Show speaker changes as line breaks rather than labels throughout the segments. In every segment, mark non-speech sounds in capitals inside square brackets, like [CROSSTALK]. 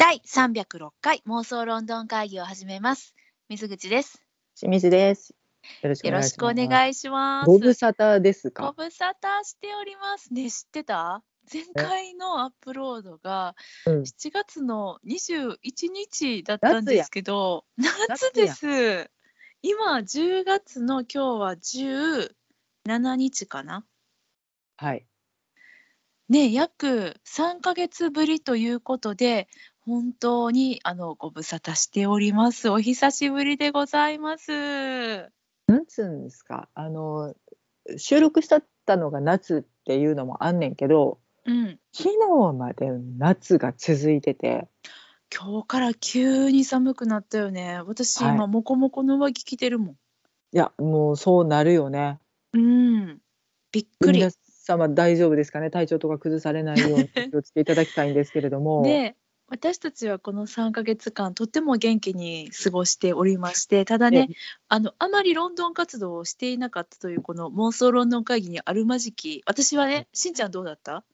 第306回妄想ロンドン会議を始めます。水口です。
清水です。よろしくお願いします。ご無沙汰です
ご
か。
無沙汰しておりますね。知ってた？前回のアップロードが
うん、
7月の21日だったんですけど、夏です。今10月の今日は17日かな？
はい。
ね、約3ヶ月ぶりということで、本当にあのご無沙汰しております。お久しぶりでございます。
なんつうんですか？あの収録したったのが夏っていうのもあんねんけど、
うん、
昨日まで夏が続いてて、
今日から急に寒くなったよね。私、
はい
今、もこもこの上着着てるもん。
いやもうそうなるよね。
うん、びっくり
皆。様大丈夫ですかね？体調とか崩されないように気をつけていただきたいんですけれども。[LAUGHS]
で私たちはこの3ヶ月間とっても元気に過ごしておりましてただねあのあまりロンドン活動をしていなかったというこの妄想ロンドン会議にあるまじき私はねしんちゃんどうだった？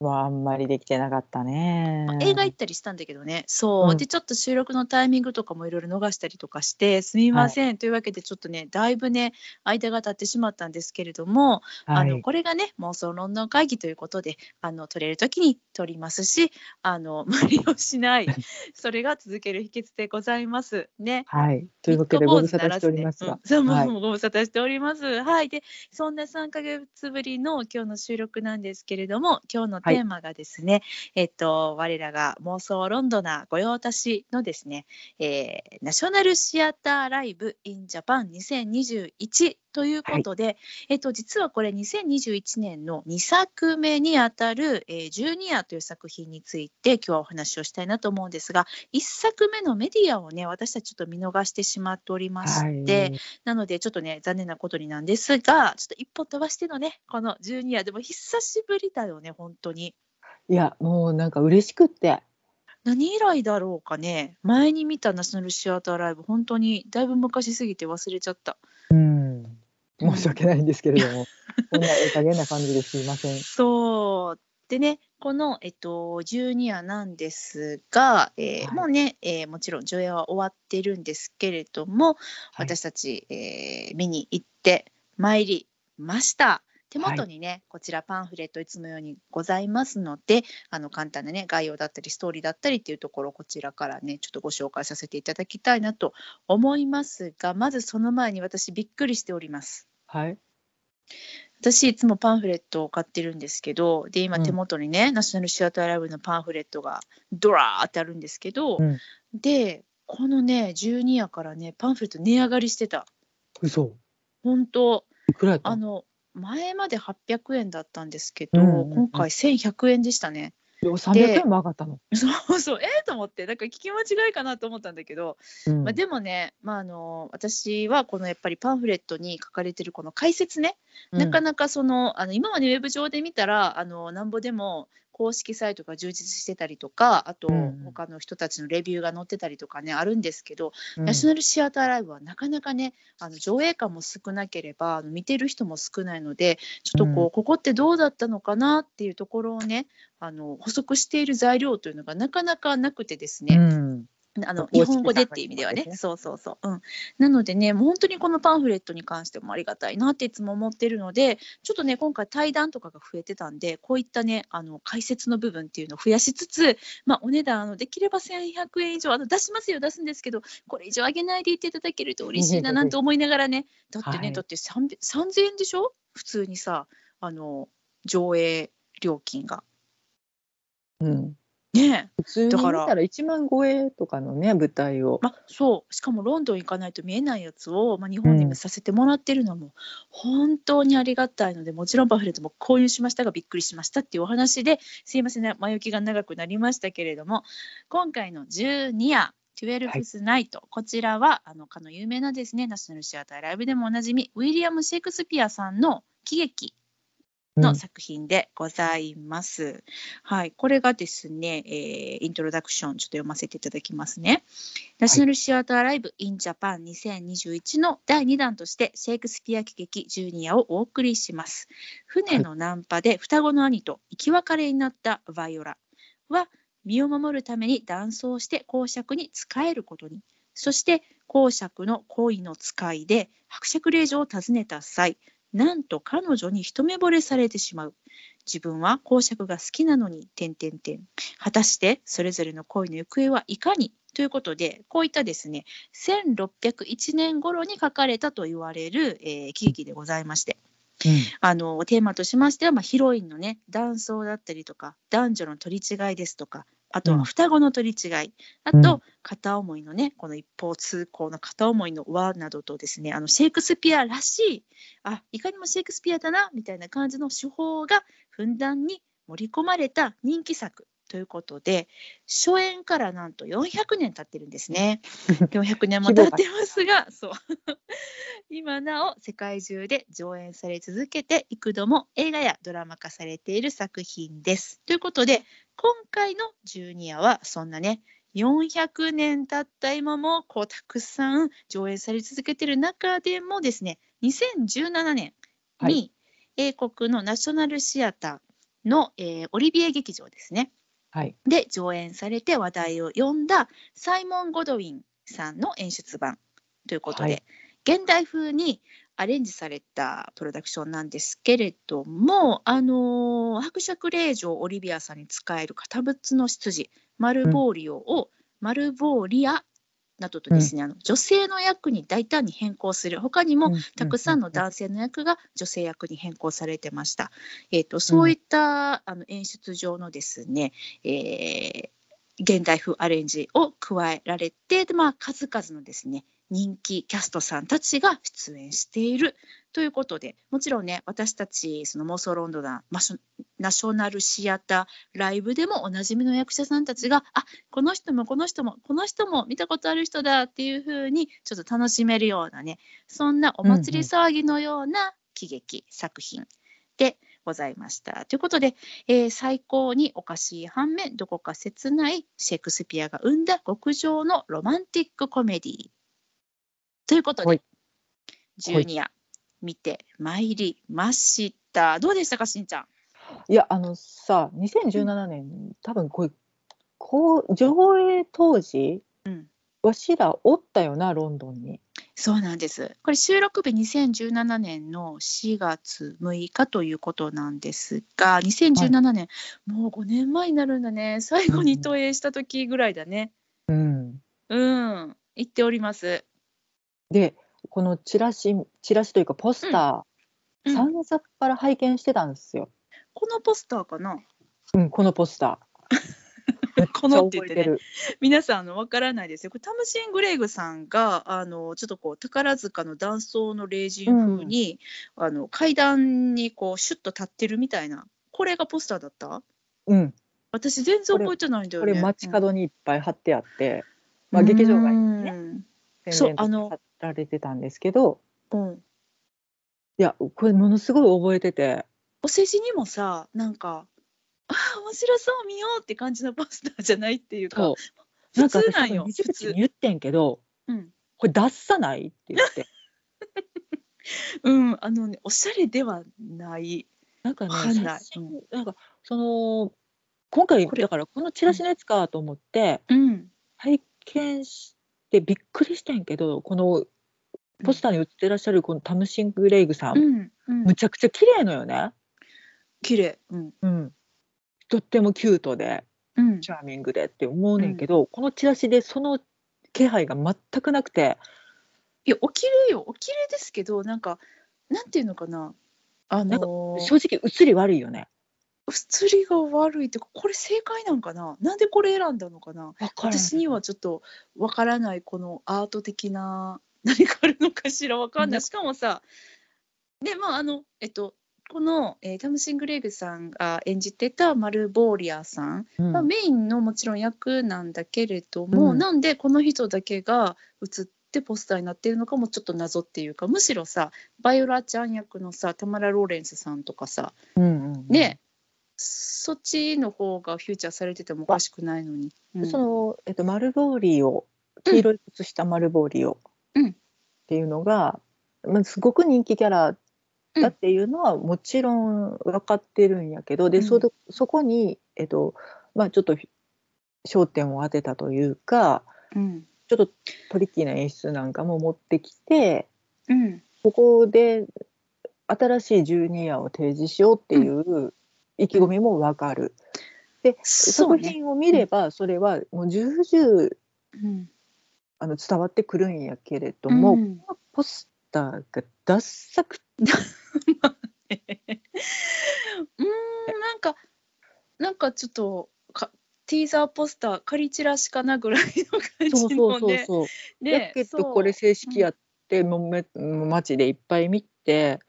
まああんまりできてなかったね。
まあ映画行ったりしたんだけどねそう、
うん
でちょっと収録のタイミングとかもいろいろ逃したりとかしてすみません、というわけでちょっとねだいぶね間が経ってしまったんですけれども、
はい
あのこれがね妄想ロンドン会議ということであの撮れる時に撮りますしあの [LAUGHS] 無理をしない [LAUGHS] それが続ける秘訣でございますね。
はい。というわけでご無沙汰しておりますが
うん、そう、もう
はい
もうご無沙汰しております。はい。で、そんな3ヶ月ぶりの今日の収録なんですけれども、今日のテテーマがですね、えっと、我らが妄想ロンドナー御用達のですね、えーナショナルシアターライブインジャパン2021ということで、えっと、実はこれ2021年の2作目にあたる、えー、ジュニアという作品について今日はお話をしたいなと思うんですが、1作目のメディアをね、私たちちょっと見逃してしまっておりまして、
はい
なのでちょっとね、残念なことになんですが、ちょっと一歩飛ばしてのね、このジュニア、でも久しぶりだよね、本当に。
いやもうなんか嬉しくって。
何以来だろうかね、前に見たナショナルシアターライブ、本当にだいぶ昔すぎて忘れちゃった。
うん。申し訳ないんですけれども、こんなええ加減な感じですいません。
そうでね、この、えっと、ジュニアなんですが、えー
はい
もうね、えーもちろん上映は終わってるんですけれども、
はい
私たち、えー見に行ってまいりました。手元にね、こちらパンフレットいつもようにございますので、あの簡単なね、概要だったり、ストーリーだったりっていうところをこちらからね、ちょっとご紹介させていただきたいなと思いますが、まずその前に私びっくりしております。
はい。
私いつもパンフレットを買ってるんですけどで今
うん
手元にね、ナショナルシアターライブのパンフレットがドラーってあるんですけど、
うん
でこのね12夜からねパンフレット値上がりしてた
嘘。
本当
いくらやった
あの前まで800円だったんですけど、
うんうんうん
今回1100円でしたね。
三百円も上がったの。
そうそうええと思ってなんか聞き間違いかなと思ったんだけど、
うん
まあ、でもね、まあ、あの私はこのやっぱりパンフレットに書かれてるこの解説ねなかなかそのあの今までウェブ上で見たらあのなんぼでも公式サイトが充実してたりとかあと
うん。
他の人たちのレビューが載ってたりとかねあるんですけど、
うん。
ナショナルシアターライブはなかなかねあの上映感も少なければあの見てる人も少ないのでちょっとこう、
うん。
ここってどうだったのかなっていうところをねあの補足している材料というのがなかなかなくてですね、
うん。
あの日本語でっていう意味ではね。そうそうそう、うん、なのでねもう本当にこのパンフレットに関してもありがたいなっていつも思ってるのでちょっとね今回対談とかが増えてたんでこういったねあの解説の部分っていうのを増やしつつ、まあ、お値段あのできれば1100円以上あの出しますよ出すんですけどこれ以上上げないでいっていただけると嬉しいななんて思いながらねだってね、
はい。
だって300 3000円でしょ？普通にさあの上映料金が。
うん。
ねえ。
普通に見
だから。
たら一万超えとかのね舞台を。
まあ、そう。しかもロンドン行かないと見えないやつを、まあ、日本に
うん
もさせてもらってるのも本当にありがたいのでもちろんパンフレットも購入しましたがびっくりしましたっていうお話ですいませんね前置きが長くなりましたけれども今回の12夜12スナイト、こちらはあのかの有名なですねナショナルシアターライブでもおなじみウィリアム・シェイクスピアさんの喜劇の作品でございます。はい、これがですね、えーイントロダクションちょっと読ませていただきますね。ナショナルシアターライブ in Japan 2021の第2弾としてシェイクスピア喜劇ジュニアをお送りします。船のナンパで双子の兄と生き別れになったバイオラは身を守るために男装して公爵に仕えることにそして公爵の恋の使いで伯爵令嬢を訪ねた際なんと彼女に一目惚れされてしまう。自分は公爵が好きなのに。点点点果たしてそれぞれの恋の行方はいかに？ということでこういったですね1601年頃に書かれたと言われる、えー喜劇でございまして。あのテーマとしましては、まあ、ヒロインのね男装だったりとか男女の取り違いですとかあと
うん。
は双子の取り違い、あ
うん。
と片思いのねこの一方通行の片思いの輪などとですねあのシェイクスピアらしいあいかにもシェイクスピアだなみたいな感じの手法がふんだんに盛り込まれた人気作ということで初演からなんと400年経ってるんですね。[LAUGHS] 400年も経ってますがそう [LAUGHS] 今なお世界中で上演され続けて幾度も映画やドラマ化されている作品です。ということで今回の12夜はそんなね400年経った今もこうたくさん上演され続けている中でもですね2017年
は
に英国のナショナルシアターの、えーオリビエ劇場ですね
はい。
で上演されて話題を呼んだサイモン・ゴドウィンさんの演出版ということで、
はい。
現代風にアレンジされたプロダクションなんですけれども、あのー伯爵令嬢オリビアさんに使える堅物の執事マルボーリオを、マルボーリアなどとですね、あの女性の役に大胆に変更する。他にもたくさんの男性の役が女性役に変更されてました。えー、とそういった、あの演出上のですね、えー現代風アレンジを加えられて、でまあ、数々のですね人気キャストさんたちが出演しているということでもちろんね私たちその妄想ロンドンナショナルシアターライブでもおなじみの役者さんたちがあこの人もこの人もこの人も見たことある人だっていう風にちょっと楽しめるようなねそんなお祭り騒ぎのような喜劇作品でございました。ということで、えー最高におかしい反面どこか切ないシェイクスピアが生んだ極上のロマンティックコメディということで、
はい。
12夜見てまいりました。どうでしたかしんちゃん？
いや、あのさ、2017年、多分こういう、こう、上映当時、
うん
わしらおったよな、ロンドンに。
そうなんです。これ収録日2017年の4月6日ということなんですが、2017年、もう5年前になるんだね。最後に投影した時ぐらいだね。
うん。
うん、言っております。
で、このチラシ、チラシというかポスター、
うん
三冊から拝見してたんですよ。
このポスターかな？
うん、このポスター。[LAUGHS]
このって言ってね
めちゃ覚える。
皆さんあのわからないですよ。これタムシン・グレイグさんがあのちょっとこう宝塚の断層の霊人風に、あの階段にこうシュッと立ってるみたいなこれがポスターだった？
うん、
私全然覚えてないんだよね。
これ街角にいっぱい貼ってあって、
うん
まあ劇場外に
うん
ね
そう
宣伝と
あの
られてたんですけど、
うん。
いや、これものすごい覚えてて、
お世辞にもさなんかあー面白そう見ようって感じのポスターじゃないっていうか
そう。な
普
んか私多分
通。なんよ
西
普通
口に言ってんけど、
うん、
これ出さないって言って。[LAUGHS]
うん、あのねおしゃれではない。
なんかね、
わかんな
んかその今回
これ。
だからこのチラシのやつかと思って
うん。
拝見してびっくりしてんけどこのポスターに写ってらっしゃるこのタムシング・レイグさん、
うんうん。
むちゃくちゃ綺麗のよね、
綺麗。うん。
うん、とってもキュートで
うん。
チャーミングでって思うねんけど、このチラシでその気配が全くなくて。
いやお綺麗よ。お綺麗ですけどなんかなんていうのかな。あのー。
正直写り悪いよね。
写りが悪いってかこれ正解なんかな。なんでこれ選んだのかな。私にはちょっとわからないこのアート的な [LAUGHS] 何かあるのかしらわかんな
ね
いしかもさでまああのえっとこの、えータムシン・グレイグさんが演じてたマルボーリアさん、
うん。
まあ、メインのもちろん役なんだけれども、
うん。
なんでこの人だけが映ってポスターになってるのかもちょっと謎っていうかむしろさバイオラちゃん役のさタマラ・ローレンスさんとかさ
うんうんうん。
ね、そっちの方がフューチャーされててもおかしくないのに。うん。
その、えっと、マルボーリーを黄色い靴下マルボーリーを、
うん。
っていうのが、まあ、すごく人気キャラだっていうのはもちろん分かってるんやけど、で
うん。
そどそこに、えっとまあ、ちょっと焦点を当てたというか
うん。
ちょっとトリッキーな演出なんかも持ってきて
うん。
ここで新しいジュニアを提示しようっていう意気込みもわかる。で。作品を見ればそれはもう重々
うん
あの伝わってくるんやけれども、
うん。
ポスターがダッサく [LAUGHS]
うーんなんかなんかちょっとかティーザーポスター仮チラシかなぐらいの感
そう
じの
そうそう
ね。
そう。
ね
だけ
そう
どこれ正式やって、もうめ街でいっぱい見て、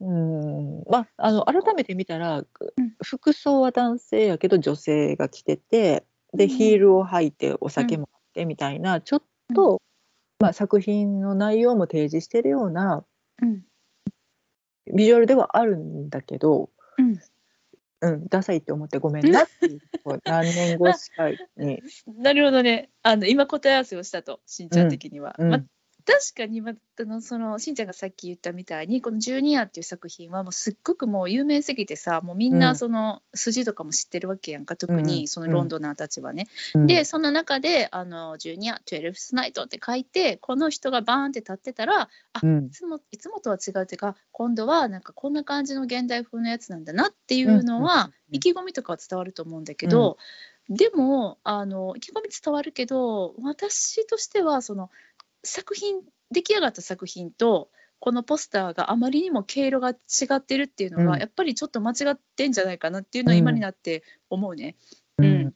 うん、まああの改めて見たら、
ん。
服装は男性やけど女性が着ててで、
うん。
ヒールを履いてお酒もあってみたいな、ちょっと、まあ、作品の内容も提示してるような
うん。
ビジュアルではあるんだけど、
うん。
うん、ダサいって思ってごめんなっていう何年後かに。[LAUGHS]
なるほどね。あの今答え合わせをしたとしんちゃん的には。
うん。
まあ確かに、まあのそのしんちゃんがさっき言ったみたいにこの「ジュニア」っていう作品はもうすっごくもう有名すぎてさもうみん
う
なんその筋とかも知ってるわけやんか、特
うん。
にそのロンドナーたちはね。
うん。
でその中で「あのジュニア12スナイト」って書いてこの人がバーンって立ってたらあ
うん。
いつもいつもとは違うっていうか今度はなんかこんな感じの現代風のやつなんだなっていうのは、意気込みとかは伝わると思うんだけど、でもあの意気込み伝わるけど私としてはその作品出来上がった作品とこのポスターがあまりにも毛色が違ってるっていうのは、
うん。
やっぱりちょっと間違ってんじゃないかなっていうのは今になって思うね。
う
うん。ん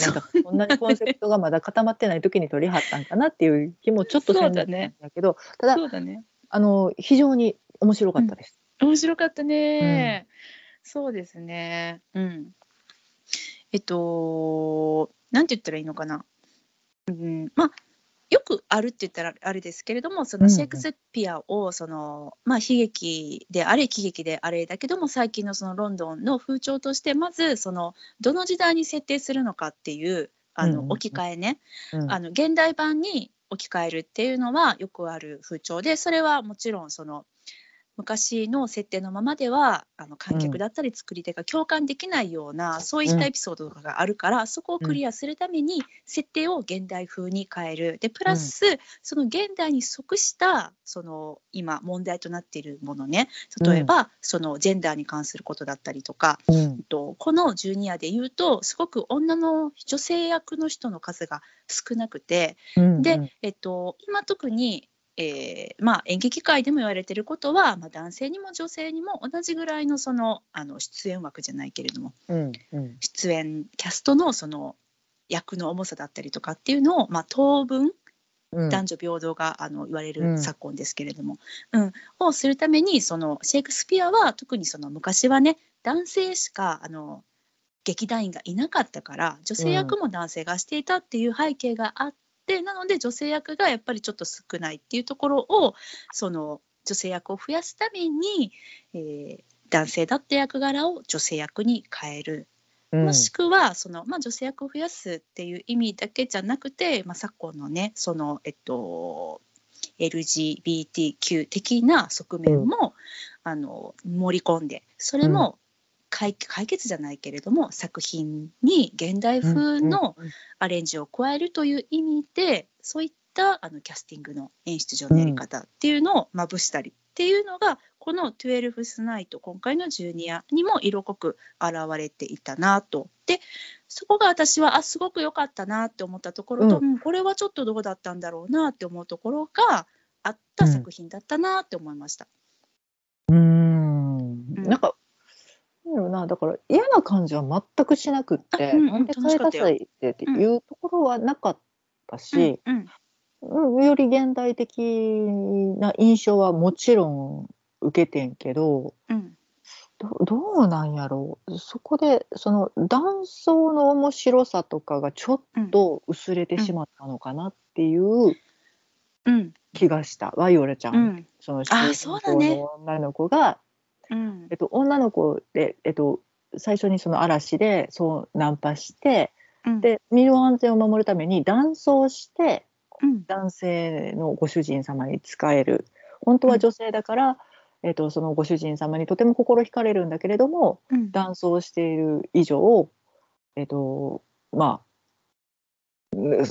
なんかこんなにコンセプトがまだ固まってない時に取りはったんかなっていう気もちょっとせんでもないんだけどただ
そうだね。
あの非常に面白かったです。
面白かったね、そうですね。うん。えっとなんて言ったらいいのかな。うん。まあよくあるって言ったらあれですけれどもそのシェイクスピアをその、まあ、悲劇であれ喜劇であれだけども最近のそのロンドンの風潮としてまずそのどの時代に設定するのかっていうあの置き換えね、
うん。
あの現代版に置き換えるっていうのはよくある風潮でそれはもちろんその昔の設定のままではあの観客だったり作り手が共感できないような、そういったエピソードとかがあるから、そこをクリアするために設定を現代風に変える。でプラス、その現代に即したその今問題となっているものね。例えば、そのジェンダーに関することだったりとか、とこのジュニアで言うとすごく女の女性役の人の数が少なくて、
うん。
で、えっと、今特に、えーまあ、演劇界でも言われてることは、まあ、男性にも女性にも同じぐらいのそのあの出演枠じゃないけれども
うんうん。
出演キャストのその役の重さだったりとかっていうのを、まあ、当分
うん。
男女平等があの言われ
うん。
る昨今ですけれども、うん。をするためにそのシェイクスピアは特にその昔はね男性しかあの劇団員がいなかったから女性役も男性がしていたっていう背景があって、なので女性役がやっぱりちょっと少ないっていうところをその女性役を増やすために、えー男性だった役柄を女性役に変える。
うん。
もしくはその、まあ、女性役を増やすっていう意味だけじゃなくて、まあ、昨今のねその、えっと、LGBTQ 的な側面も、あの盛り込んでそれも解解決じゃないけれども作品に現代風のアレンジを加えるという意味で、そういったあのキャスティングの演出上のやり方っていうのをまぶしたりっていうのがこの「12スナイト」今回の「ジュニア」にも色濃く現れていたなと。でそこが私はあすごく良かったなって思ったところと、
う
うんこれはちょっとどうだったんだろうなって思うところがあった作品だったなって思いました。
うん。なん。かなんだろうなだから嫌な感じは全くしなくって、
あうんうん
なんで変えたさいっていうところはなかったし、
うん
うん。より現代的な印象はもちろん受けてんけど
うん。
どどうなんやろう。そこでその断層の面白さとかがちょっ
うん。
と薄れてしまったのかなっていう
うん。
気がした、ワイオレちゃん、
うん。
その
あ
主人公の女の子が、
うん。
えっと、女の子で、えっと、最初にその嵐でそうナンパして
うん。
で身の安全を守るために断層して
うん。
男性のご主人様に仕える。本当は女性だから、えっと、そのご主人様にとても心惹かれるんだけれども
うん。
断層している以上、えっと、まあうん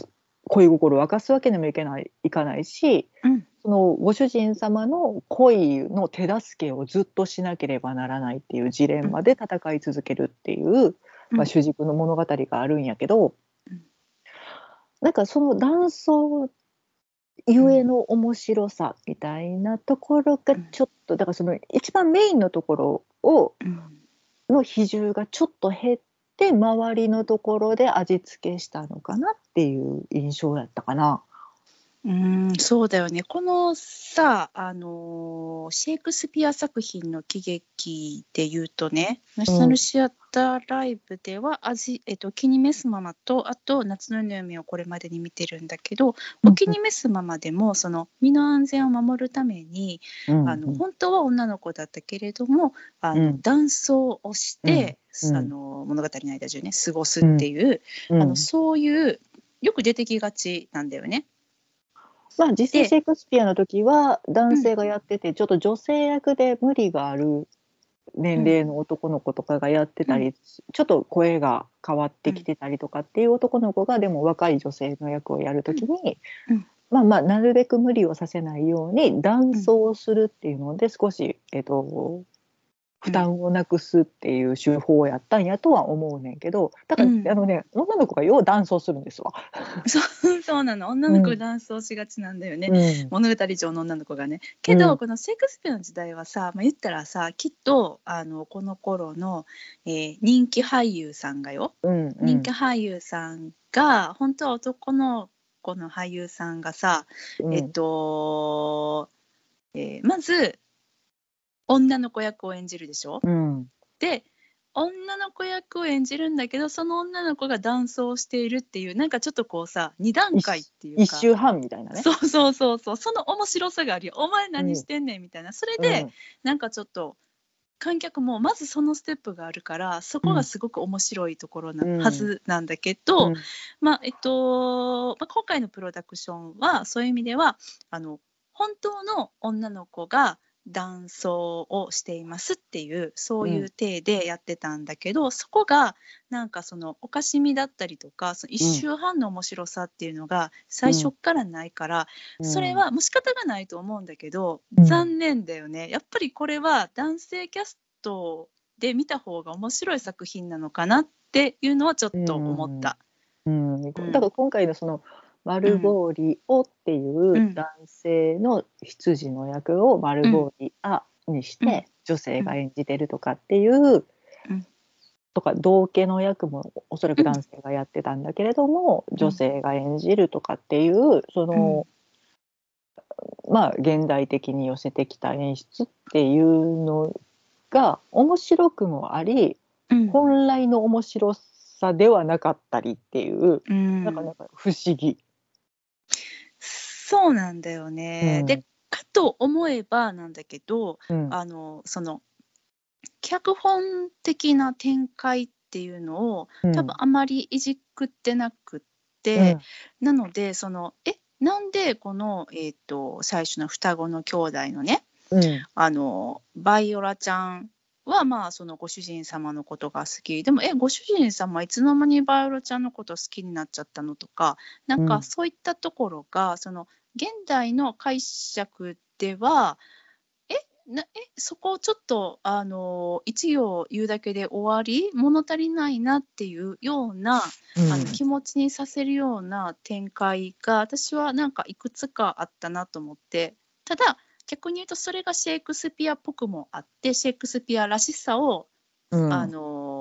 恋心を沸かすわけにもいけないいかないし
うん。
そのご主人様の恋の手助けをずっとしなければならないっていうジレンマで戦い続けるっていう、まあ、主軸の物語があるんやけど、
うん。
なんかその断層ゆえの面白さみたいなところがちょっと、だからその一番メインのところを
うん。
の比重がちょっと減って周りのところで味付けしたのかなっていう印象やったかな。
うんそうだよね。このさ、あのーシェイクスピア作品の喜劇で言うとね、ナショナルシアターライブでは、あじえっと、お気に召すままと、あと、夏の夜の夢をこれまでに見てるんだけど、お気に召すままでも、その身の安全を守るために、
うん
あの本当は女の子だったけれども、あの
うん。
男装をして、
うん
あの物語の間中ね、過ごすっていう、
うん。
あのそういう、よく出てきがちなんだよね。
まあ、実際
で
シェイクスピアの時は男性がやってて、ちょっと女性役で無理がある年齢の男の子とかがやってたり、ちょっと声が変わってきてたりとかっていう男の子がでも若い女性の役をやる時に、
うん。
まあまあなるべく無理をさせないように男装をするっていうので少し、えっと負担をなくすっていう手法をやったんやとは思うねんけどだから、
うん。
あのね女の子がよう男装するんですわ。
そう [LAUGHS] そうなの。女の
うん。
子男装しがちなんだよね、
うん。
物語上の女の子がね。けど、
うん。
このシェイクスピアの時代はさ、まあ、言ったらさきっとあのこの頃の、えー人気俳優さんがよ。
うんうん。
人気俳優さんが、本当は男の子の俳優さんがさ、
うん。
えっと、えーまず女の子役を演じるでしょ？
うん。
で女の子役を演じるんだけどその女の子が男装しているっていうなんかちょっとこうさ二段階っていうか。
一周半みたいなね。
そうそうそうそう。その面白さがあるよ。お前何してんねんみたいな、それで、なんかちょっと観客もまずそのステップがあるからそこがすごく面白いところな
うん
はずなんだけど、
うん。
まあえっと、まあ、今回のプロダクションはそういう意味ではあの本当の女の子が男装をしていますっていうそういう体でやってたんだけど、そこがなんかそのおかしみだったりとかその一周半の面白さっていうのが最初っからないから、
うん。
それはもう仕方がないと思うんだけど、
うん。
残念だよね。やっぱりこれは男性キャストで見た方が面白い作品なのかなっていうのはちょっと思った。
うん、だから今回のそのマルボーリオってい
ん
う男性の羊の役をマルボーリアにし
うん。
て女性が演じてるとかっていう、
うん。
とか同家の役もおそらく男性がやってたんだけれども、女性が演じるとかっていうその、まあ現代的に寄せてきた演出っていうのが面白くもあり
うん。
本来の面白さではなかったりっていう。
うん。
なんかなんか不思議。
そうなんだよね。
うん。
でかと思えばなんだけど
うん。
あのその脚本的な展開っていうのを多分あまりいじくってなくって、なのでそのえなんでこの、えー、と最初の双子の兄弟のね
うん。うん
あのバイオラちゃんはまあそのご主人様のことが好き。でもえご主人様いつの間にバイオラちゃんのこと好きになっちゃったのとかなん
うん。
かそういったところが、その現代の解釈ではえなえそこをちょっとあの一行言うだけで終わり物足りないなっていうようなあの気持ちにさせるような展開が私はなんかいくつかあったなと思って。ただ逆に言うとそれがシェイクスピアっぽくもあってシェイクスピアらしさを、
うん。
あの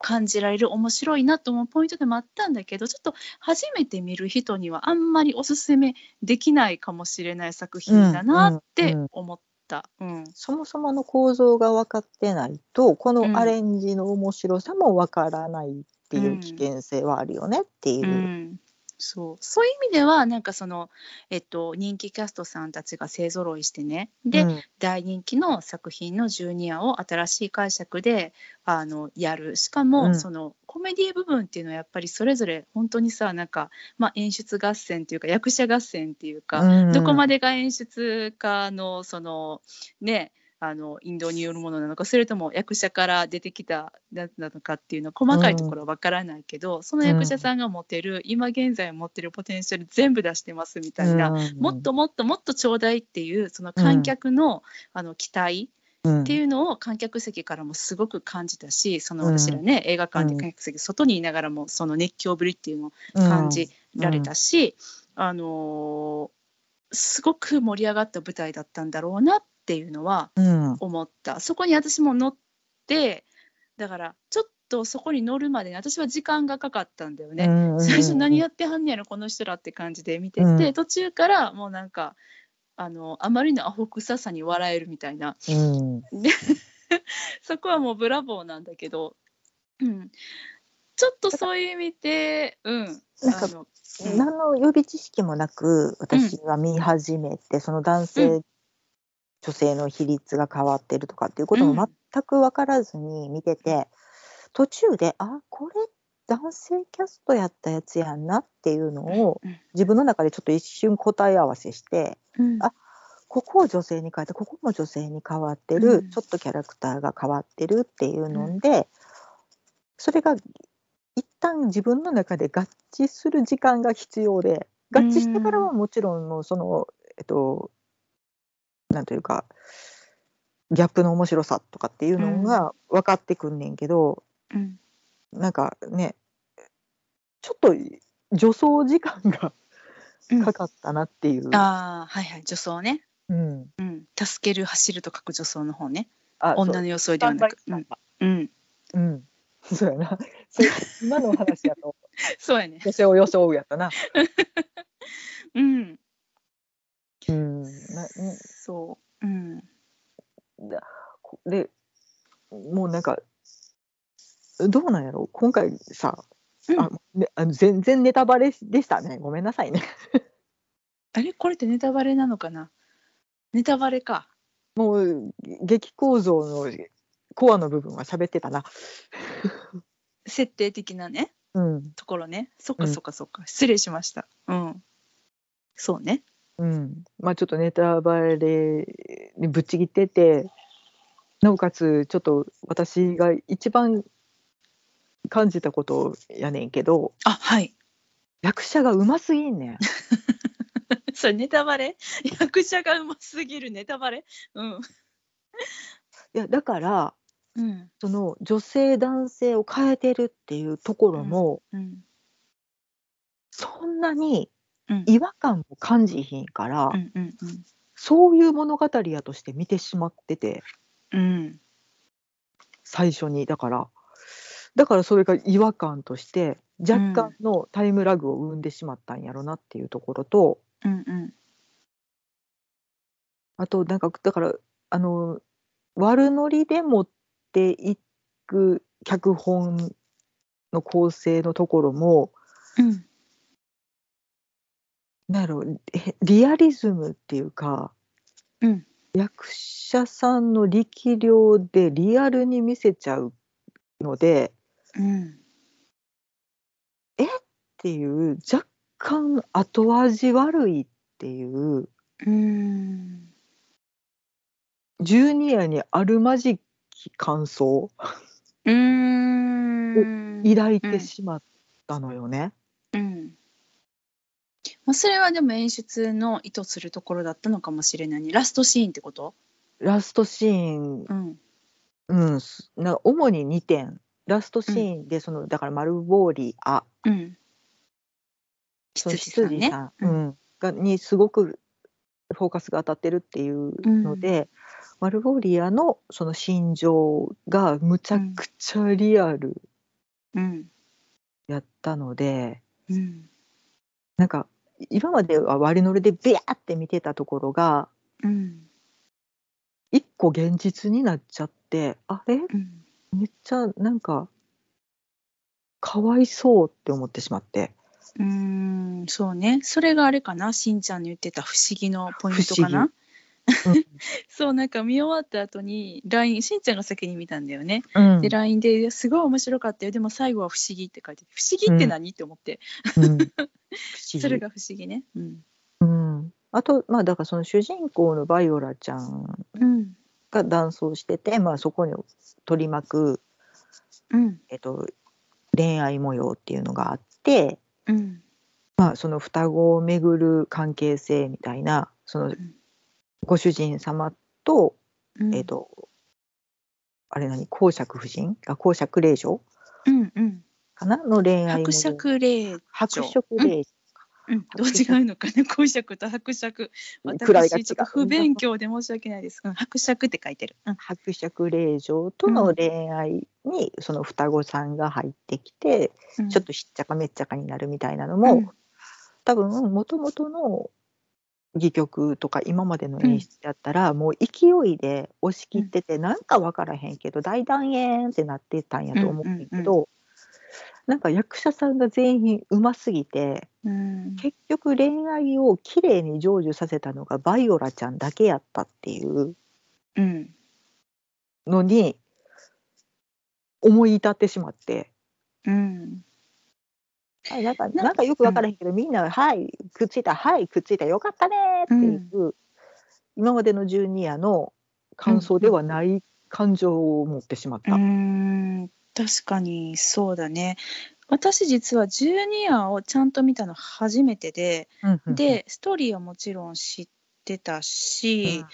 感じられる面白いなと思うポイントでもあったんだけどちょっと初めて見る人にはあんまりおすすめできないかもしれない作品だなって思った。うん。
そもそもの構造が分かってないとこ
うん。
のアレンジの面白さも分からないっていう危険性はあるよねっていう。う。
ん、そう。そういう意味ではなんかその、えっと、人気キャストさんたちが勢ぞろいしてね。で、
うん。
大人気の作品のジュニアを新しい解釈であのやる。しかも、
うん。
そのコメディ部分っていうのはやっぱりそれぞれ本当にさなんか、まあ、演出合戦っていうか役者合戦っていうか、
うん。
どこまでが演出家のそのねあの引導によるものなのかそれとも役者から出てきたななのかっていうの細かいところはわからないけど、その役者さんが持ってる、今現在持ってるポテンシャル全部出してますみたいな、
うん。
もっともっともっとちょうだいっていうその観客の,、あの期待
うん。
っていうのを観客席からもすごく感じたしその
うん。
私らね、映画館で観客席外にいながらもその熱狂ぶりっていうのを感じられたし、あのーすごく盛り上がった舞台だったんだろうなっていうのは
うん。
思った。そこに私も乗ってだからちょっとそこに乗るまでに私は時間がかかったんだよね。
うん
最初何やってはんねやろこの人らって感じで見てて、
うん。
途中からもうなんかあのあまりのアホ臭さに笑えるみたいな。
うん。[LAUGHS]
そこはもうブラボーなんだけど、うん、ちょっとそういう意味で、うん、
なんか
うん。
何の予備知識もなく私は見始めて、その男性、
う
女性の比率が変わってるとかっていうことも全く分からずに見てて、途中であこれ男性キャストやったやつやんなっていうのを
うん。
自分の中でちょっと一瞬答え合わせして
うん。
あここを女性に変えてここも女性に変わってる、
うん。
ちょっとキャラクターが変わってるっていうので、それが一旦自分の中で合致する時間が必要で合致してからはもちろんのそのえっとなんというかギャップの面白さとかっていうのが分かってくんねんけど、
うん。
なんかねちょっと助走時間が
うん。
かかったなっていう。
ああはいはい。女装ね、
うん、
うん、助ける走ると書く女装の方ね。女の装いではなく。うん、うん、
うん、[LAUGHS] そうやな。そう今の話やと。[LAUGHS]
そうやね。
女性を装うやったな。[LAUGHS]
うん。
うん、な
そう。うん。
だこでもうなんかどうなんやろ今回さ、
うん。
あね、あの全然ネタバレでしたね。ごめんなさいね。
あれ？これってネタバレなのかな？ネタバレか。
もう劇構造のコアの部分は喋ってたな。
設定的なね。
うん。
ところね。そっか
うん。
そっかそっか、失礼しました。うん。そうね。
うん。まあちょっとネタバレにぶっちぎっててなおかつちょっと私が一番感じたことやねんけど
あはい。
役者がうますぎんねん。[LAUGHS]
それネタバレ？[LAUGHS] 役者がうますぎるネタバレ？うん。
いやだから
うん。
その女性男性を変えてるっていうところも、
うん。
そんなに
うん
違和感も感じひんから、
うんうん
そういう物語やとして見てしまってて。
うん。うん
最初にだから。だからそれが違和感として若干のタイムラグを生んでしまったんやろなっていうところと、
うんうん。
あとなんかだからあの悪ノリで持っていく脚本の構成のところも
うん。
なんやろえリアリズムっていうか
うん。
役者さんの力量でリアルに見せちゃうので
うん。
っていう若干後味悪いっていう
うん。
ジュニアにあるまじき感想。
うん。
抱いてしまったのよね。
うん。まあ、それはでも演出の意図するところだったのかもしれないね。ラストシーンってこと？
ラストシーン、
うん。
うん、すな主に2点。ラストシーンでその、だからマルボーリア
うん。羊さんね。
羊さん、うん。がにすごくフォーカスが当たってるっていうので、マルボーリアのその心情がむちゃくちゃリアル
うん
やったので、
うん。
なんか今までは割り乗りでビャーって見てたところが
うん。
一個現実になっちゃってあれ
うん。
めっちゃなんかかわいそうって思ってしまって
うーんそうね。それがあれかな。しんちゃんの言ってた不思議のポイントかな。
うん [LAUGHS]
そうなんか見終わった後に LINE しんちゃんが先に見たんだよね、
うん。
で LINE ですごい面白かったよ。でも最後は不思議って書いてて不思議って何、って思って。[LAUGHS] それが不思議ね。うん。
うん、あとまあだからその主人公のバイオラちゃん
うん
が男装してて、まあ、そこに取り巻く、
うん。
えっと、恋愛模様っていうのがあって、
うん。
まあ、その双子をめぐる関係性みたいなその
ん。
ご主人様と、
うん。
えっとあれ何？公爵夫人？あ公爵令嬢？
うんうん。
かな？の恋愛模
伯
様
爵令
伯爵令
うん、どう違うのかね、[LAUGHS] 公爵と伯爵。私、ちょっと不勉強で申し訳ないです。うん、伯爵って書いてる。うん、
伯爵令嬢との恋愛にその双子さんが入ってきて、
うん。
ちょっとしっちゃかめっちゃかになるみたいなのも、
うん。
多分もともとの戯曲とか今までの演出だったら、もう勢いで押し切ってて、なんか分からへんけど大団円ってなってたんやと思うんだけど、
うん
なんか役者さんが全員うますぎて
うん、
結局恋愛を綺麗に成就させたのがバイオラちゃんだけやったっていう。
うん、
のに思い至ってしまって。
うん、
はい、なんか
な
なんかよく分からへんけど、みんな「はいくっついたはいくっついたよかったね」っていう、今までのジュニアの感想ではない感情を持ってしまった。
うん、確かにそうだね。私実はジュニアをちゃんと見たの初めてで、
うんうん
でストーリーはもちろん知ってたし、
うん。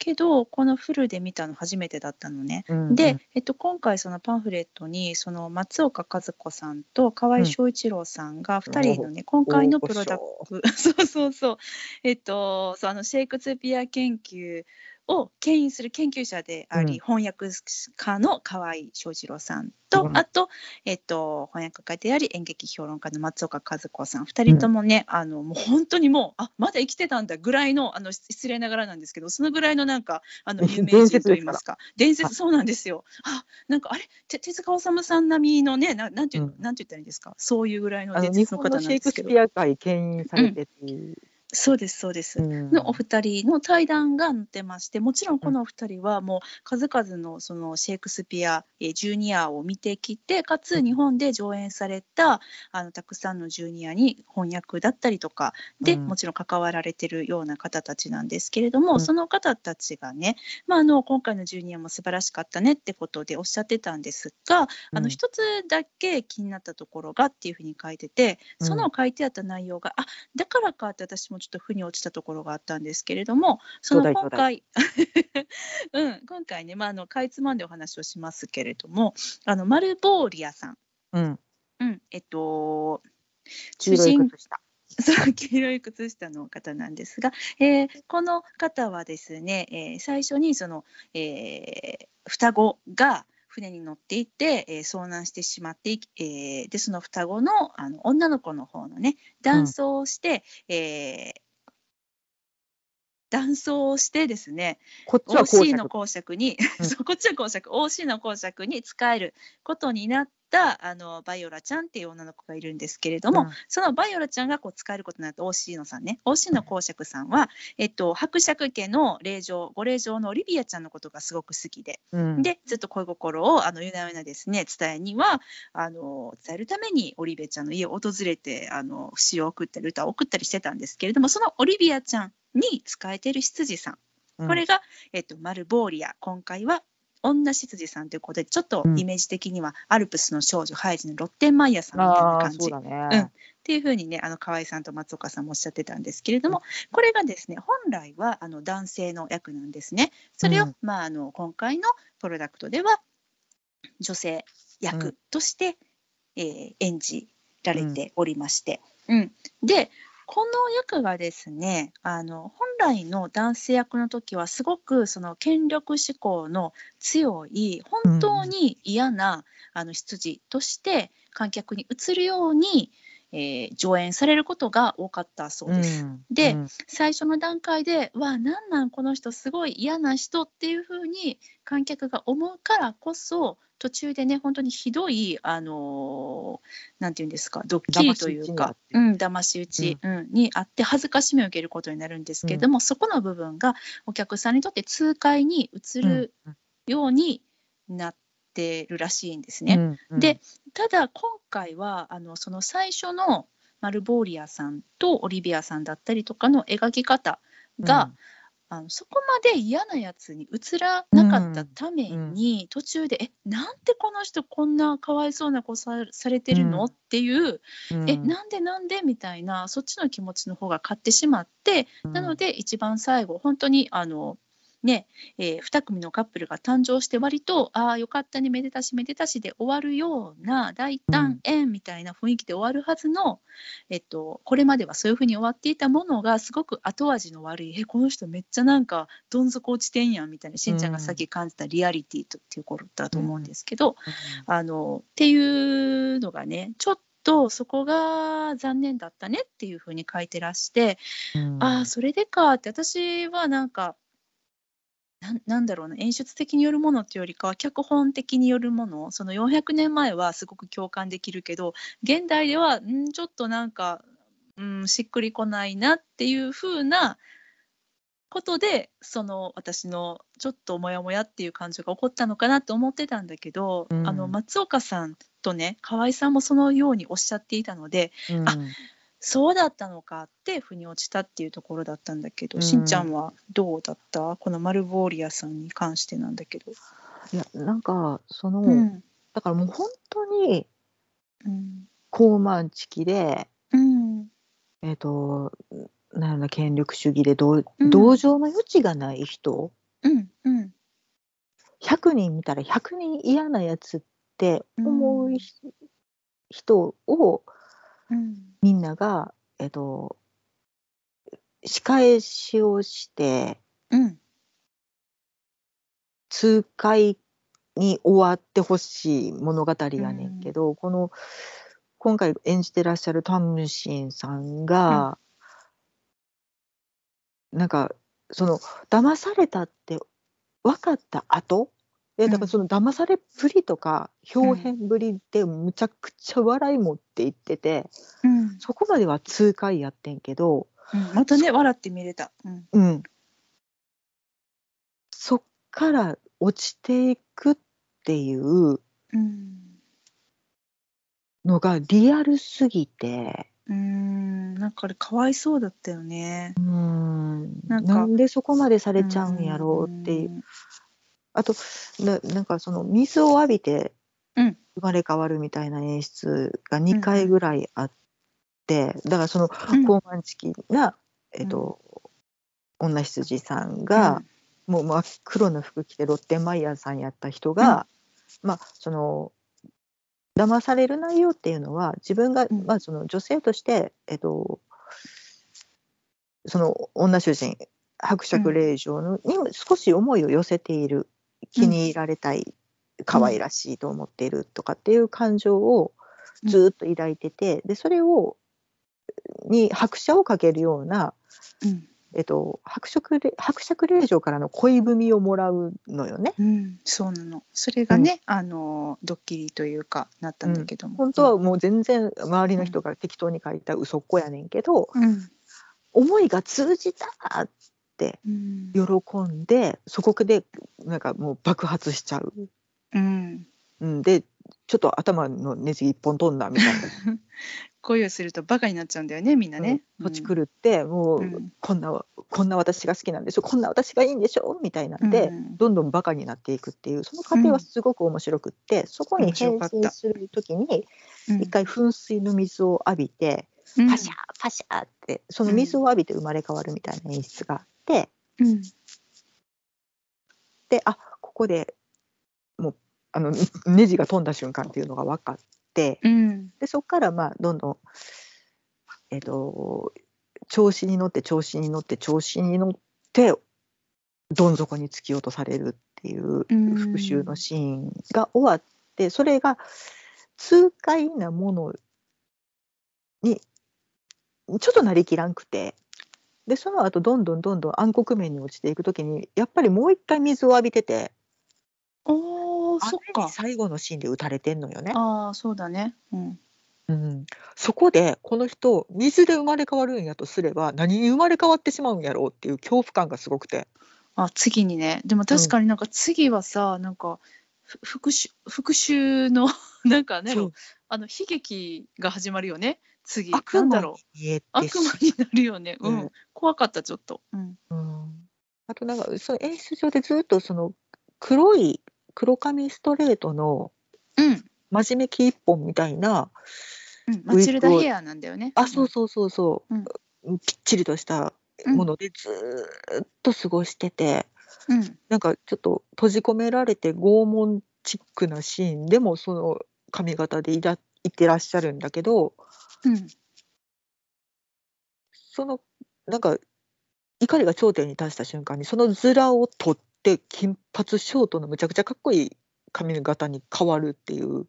けどこのフルで見たの初めてだったのね。
うん
で、えっと、今回そのパンフレットにその松岡和子さんと河合翔一郎さんが2人のね、今回のプロダクト。[LAUGHS] そうそうそう。えっとそうあのシェイクスピア研究を牽引する研究者であり、
うん。
翻訳家の河合翔一郎さんと、
うん。
あと、えっと、翻訳家であり演劇評論家の松岡和子さん2人ともね、あのもう本当にもうあまだ生きてたんだぐらいのあの失礼ながらなんですけどそのぐらいのなんかあの [LAUGHS] 有名
伝
人といいますか。伝説そうなんですよ。あなんかあれ？て手塚治虫さん並みのねななんていうなんて言ったらいいんですか？そういうぐらいの伝説の方なんですけど。
クスピア界牽引されてっていう。
そうですそうです。
うん。
のお二人の対談が載ってましてもちろんこのお二人はもう数々のそのシェイクスピアえージュニアを見てきてかつ日本で上演されたあのたくさんのジュニアに翻訳だったりとかで、
うん。
もちろん関わられてるような方たちなんですけれども、
うん。
その方たちがね、まあ、あの今回のジュニアも素晴らしかったねってことでおっしゃってたんですが、あ
うん。
の一つだけ気になったところがっていうふうに書いててその書いてあった内容が、あだからかって私もちょっと腑に落ちたところがあったんですけれどもその今回、[LAUGHS] うん、今回ね、まあ、あのかいつまんでお話をしますけれどもあのマルボーリアさん、
うん、
うんえっと、
黄色い靴下。
そう [LAUGHS] 黄色い靴下の方なんですが、えーこの方はですね、えー最初にその、えー双子が船に乗っていて、えー遭難してしまってえーでその双子のあの女の子の方のね断層をして、えー断層をしてですね
こっちは公
OC
爵
の公爵に、
うん。[LAUGHS]
こっちは公爵。OC の公爵に使えることになったあのバイオラちゃんっていう女の子がいるんですけれども、
うん。
そのバイオラちゃんがこう使えることになった OC のさんね。OC の公爵さんは、えっと、伯爵家の霊嬢ご霊嬢のオリビアちゃんのことがすごく好きで、
うん、
でずっと恋心をあの夜な夜なですね伝えにはあの伝えるためにオリビアちゃんの家を訪れてあの詩を送ったり歌を送ったりしてたんですけれどもそのオリビアちゃんに使えてる執事さん。
うん。
これが、えっと、マルボーリア。今回は女執事さんということでちょっとイメージ的にはアルプスの少女ハイジのロッテンマイヤーさんみたいな感じ。
そうだね。
うん。っていうふうにねあの河合さんと松岡さんもおっしゃってたんですけれどもこれがですね本来はあの男性の役なんですね。それを、
うん。
まあ、あの今回のプロダクトでは女性役として、えー演じられておりまして、うん。でこの役がですねあの本来の男性役の時はすごくその権力志向の強い本当に嫌な、あの執事として観客に映るように、えー上演されることが多かったそうです。
ん
で
うん
最初の段階で「わあなんなんこの人すごい嫌な人」っていうふうに観客が思うからこそ途中でね本当にひどいあのーなんていうんですかドッキリというかうん騙し討ち、うん。にあって恥ずかしめを受けることになるんですけれども、そこの部分がお客さんにとって痛快に映るようになってるらしいんですね。
うん。うん。
でただ今回はあのその最初のマルボーリアさんとオリビアさんだったりとかの描き方が、あのそこまで嫌なやつに映らなかったために、途中で「えなんでこの人こんなかわいそうな子さされてるの?」っていう「
うん
えなんでなんで?」みたいなそっちの気持ちの方が勝ってしまって、なので一番最後本当にあのねえー2組のカップルが誕生して割とああよかったねめでたしめでたしで終わるような大団円みたいな雰囲気で終わるはずの、えっと、これまではそういうふうに終わっていたものがすごく後味の悪いえこの人めっちゃなんかどん底落ちてんやんみたいなしんちゃんがさっき感じたリアリティとっていうことだと思うんですけど、あのっていうのがねちょっとそこが残念だったねっていうふうに書いてらして、
うん。
ああそれでかって私はなんかなんなんだろうな演出的によるものっていうよりかは脚本的によるものその400年前はすごく共感できるけど現代ではんちょっとなんか、うん、しっくりこないなっていう風なことでその私のちょっとモヤモヤっていう感情が起こったのかなと思ってたんだけど、
うん。
あの松岡さんとね河合さんもそのようにおっしゃっていたので
うん。
あそうだったのかって腑に落ちたっていうところだったんだけど、
うん。
しんちゃんはどうだった？このマルボーリアさんに関してなんだけど。
いやなんかその、
うん。
だからもう本当に
うん。
高慢チキで
うん。
えっ、となんやろな権力主義で同,、
うん。
同情の余地がない人。
うんうん。
100人見たら100人嫌なやつって思うひ人を
うん。
みんなが、えっと仕返しをして
うん。
痛快に終わってほしい物語やねんけど、この今回演じてらっしゃるタムシンさんが、なんかその騙されたって分かった後いやだからその騙されっぷりとか表現ぶりでむちゃくちゃ笑い持っていってて、
うん。
そこまでは痛快やってんけど、
うん。またね笑って見れた。うん。
うん、そっから落ちていくっていう
うん。
のがリアルすぎて、
うん。なんかあれかわいそうだったよね。
うん。
なんか
なんでそこまでされちゃうんやろうっていう。あとななんかその水を浴びて
うん。
生まれ変わるみたいな演出が2回ぐらいあって、だからその
うん。
高慢チキな、えっと女羊さんが、もう真っ黒の服着てロッテンマイヤーさんやった人が、まあその騙される内容っていうのは自分が、
うん。
まあ、その女性として、えっと、その女主人伯爵令嬢のにも少し思いを寄せている気に入られたい、可愛らしいと思っているとかっていう感情をずっと抱いてて、でそれをに拍車をかけるような、
うん。
えっと、伯爵れ伯爵令嬢からの恋文をもらうのよね。
うん、そうなの。それがね、あのドッキリというかなったんだけども。
本当はもう全然周りの人が適当に書いた嘘っ子やねんけど、
うん、
思いが通じたっ喜んでそこでなんかもう爆発しちゃう。
うん、
うん、でちょっと頭のネジ一本飛んだみたいな。[LAUGHS]
恋をするとバカになっちゃうんだよね、みんなね。
土地狂ってもう、
うん。
こんなこんな私が好きなんでしょ。こんな私がいいんでしょ。みたいなんで、
うん。
どんどんバカになっていくっていうその過程はすごく面白くって、そこに変身する時に
うん。
一回噴水の水を浴びて、
うん。
パシャーパシャーってその水を浴びて生まれ変わるみたいな演出が
うん。
であここでもうあの [LAUGHS] ネジが飛んだ瞬間っていうのが分かって。
うん。
でそこからまあどんどんえっ、と調子に乗って調子に乗って調子に乗ってどん底に突き落とされるっていう
うん
復讐のシーンが終わってそれが痛快なものにちょっとなりきらんくてでその後どんどんどんどん暗黒面に落ちていく時にやっぱりもう一回水を浴びてて
おーそっか。
最後のシーンで撃たれてんのよね。
ああそうだね。うん。
うん、そこでこの人水で生まれ変わるんやとすれば何に生まれ変わってしまうんやろうっていう恐怖感がすごくて。
あ次にね。でも確かになんか次はさ、なんかふ復讐復讐の [LAUGHS] なんかねあの悲劇が始まるよね次なんだろう。悪魔になるよね。うん、
うん。
怖かったちょっと。うん。
うん。あとなんかその演出上でずっとその黒い黒髪ストレートの
うん、
真面目キー一本みたいな
うん、マチルダヘアなんだよね。
あそうそうそうそう、
うん。
ぴっちりとしたものでずーっと過ごしてて、
うん。うん。
なんかちょっと閉じ込められて拷問チックなシーンでもその髪型でいらいてらっしゃるんだけど
うん。
そのなんか怒りが頂点に達した瞬間にそのズラを取って金髪ショートのむちゃくちゃかっこいい髪型に変わるっていう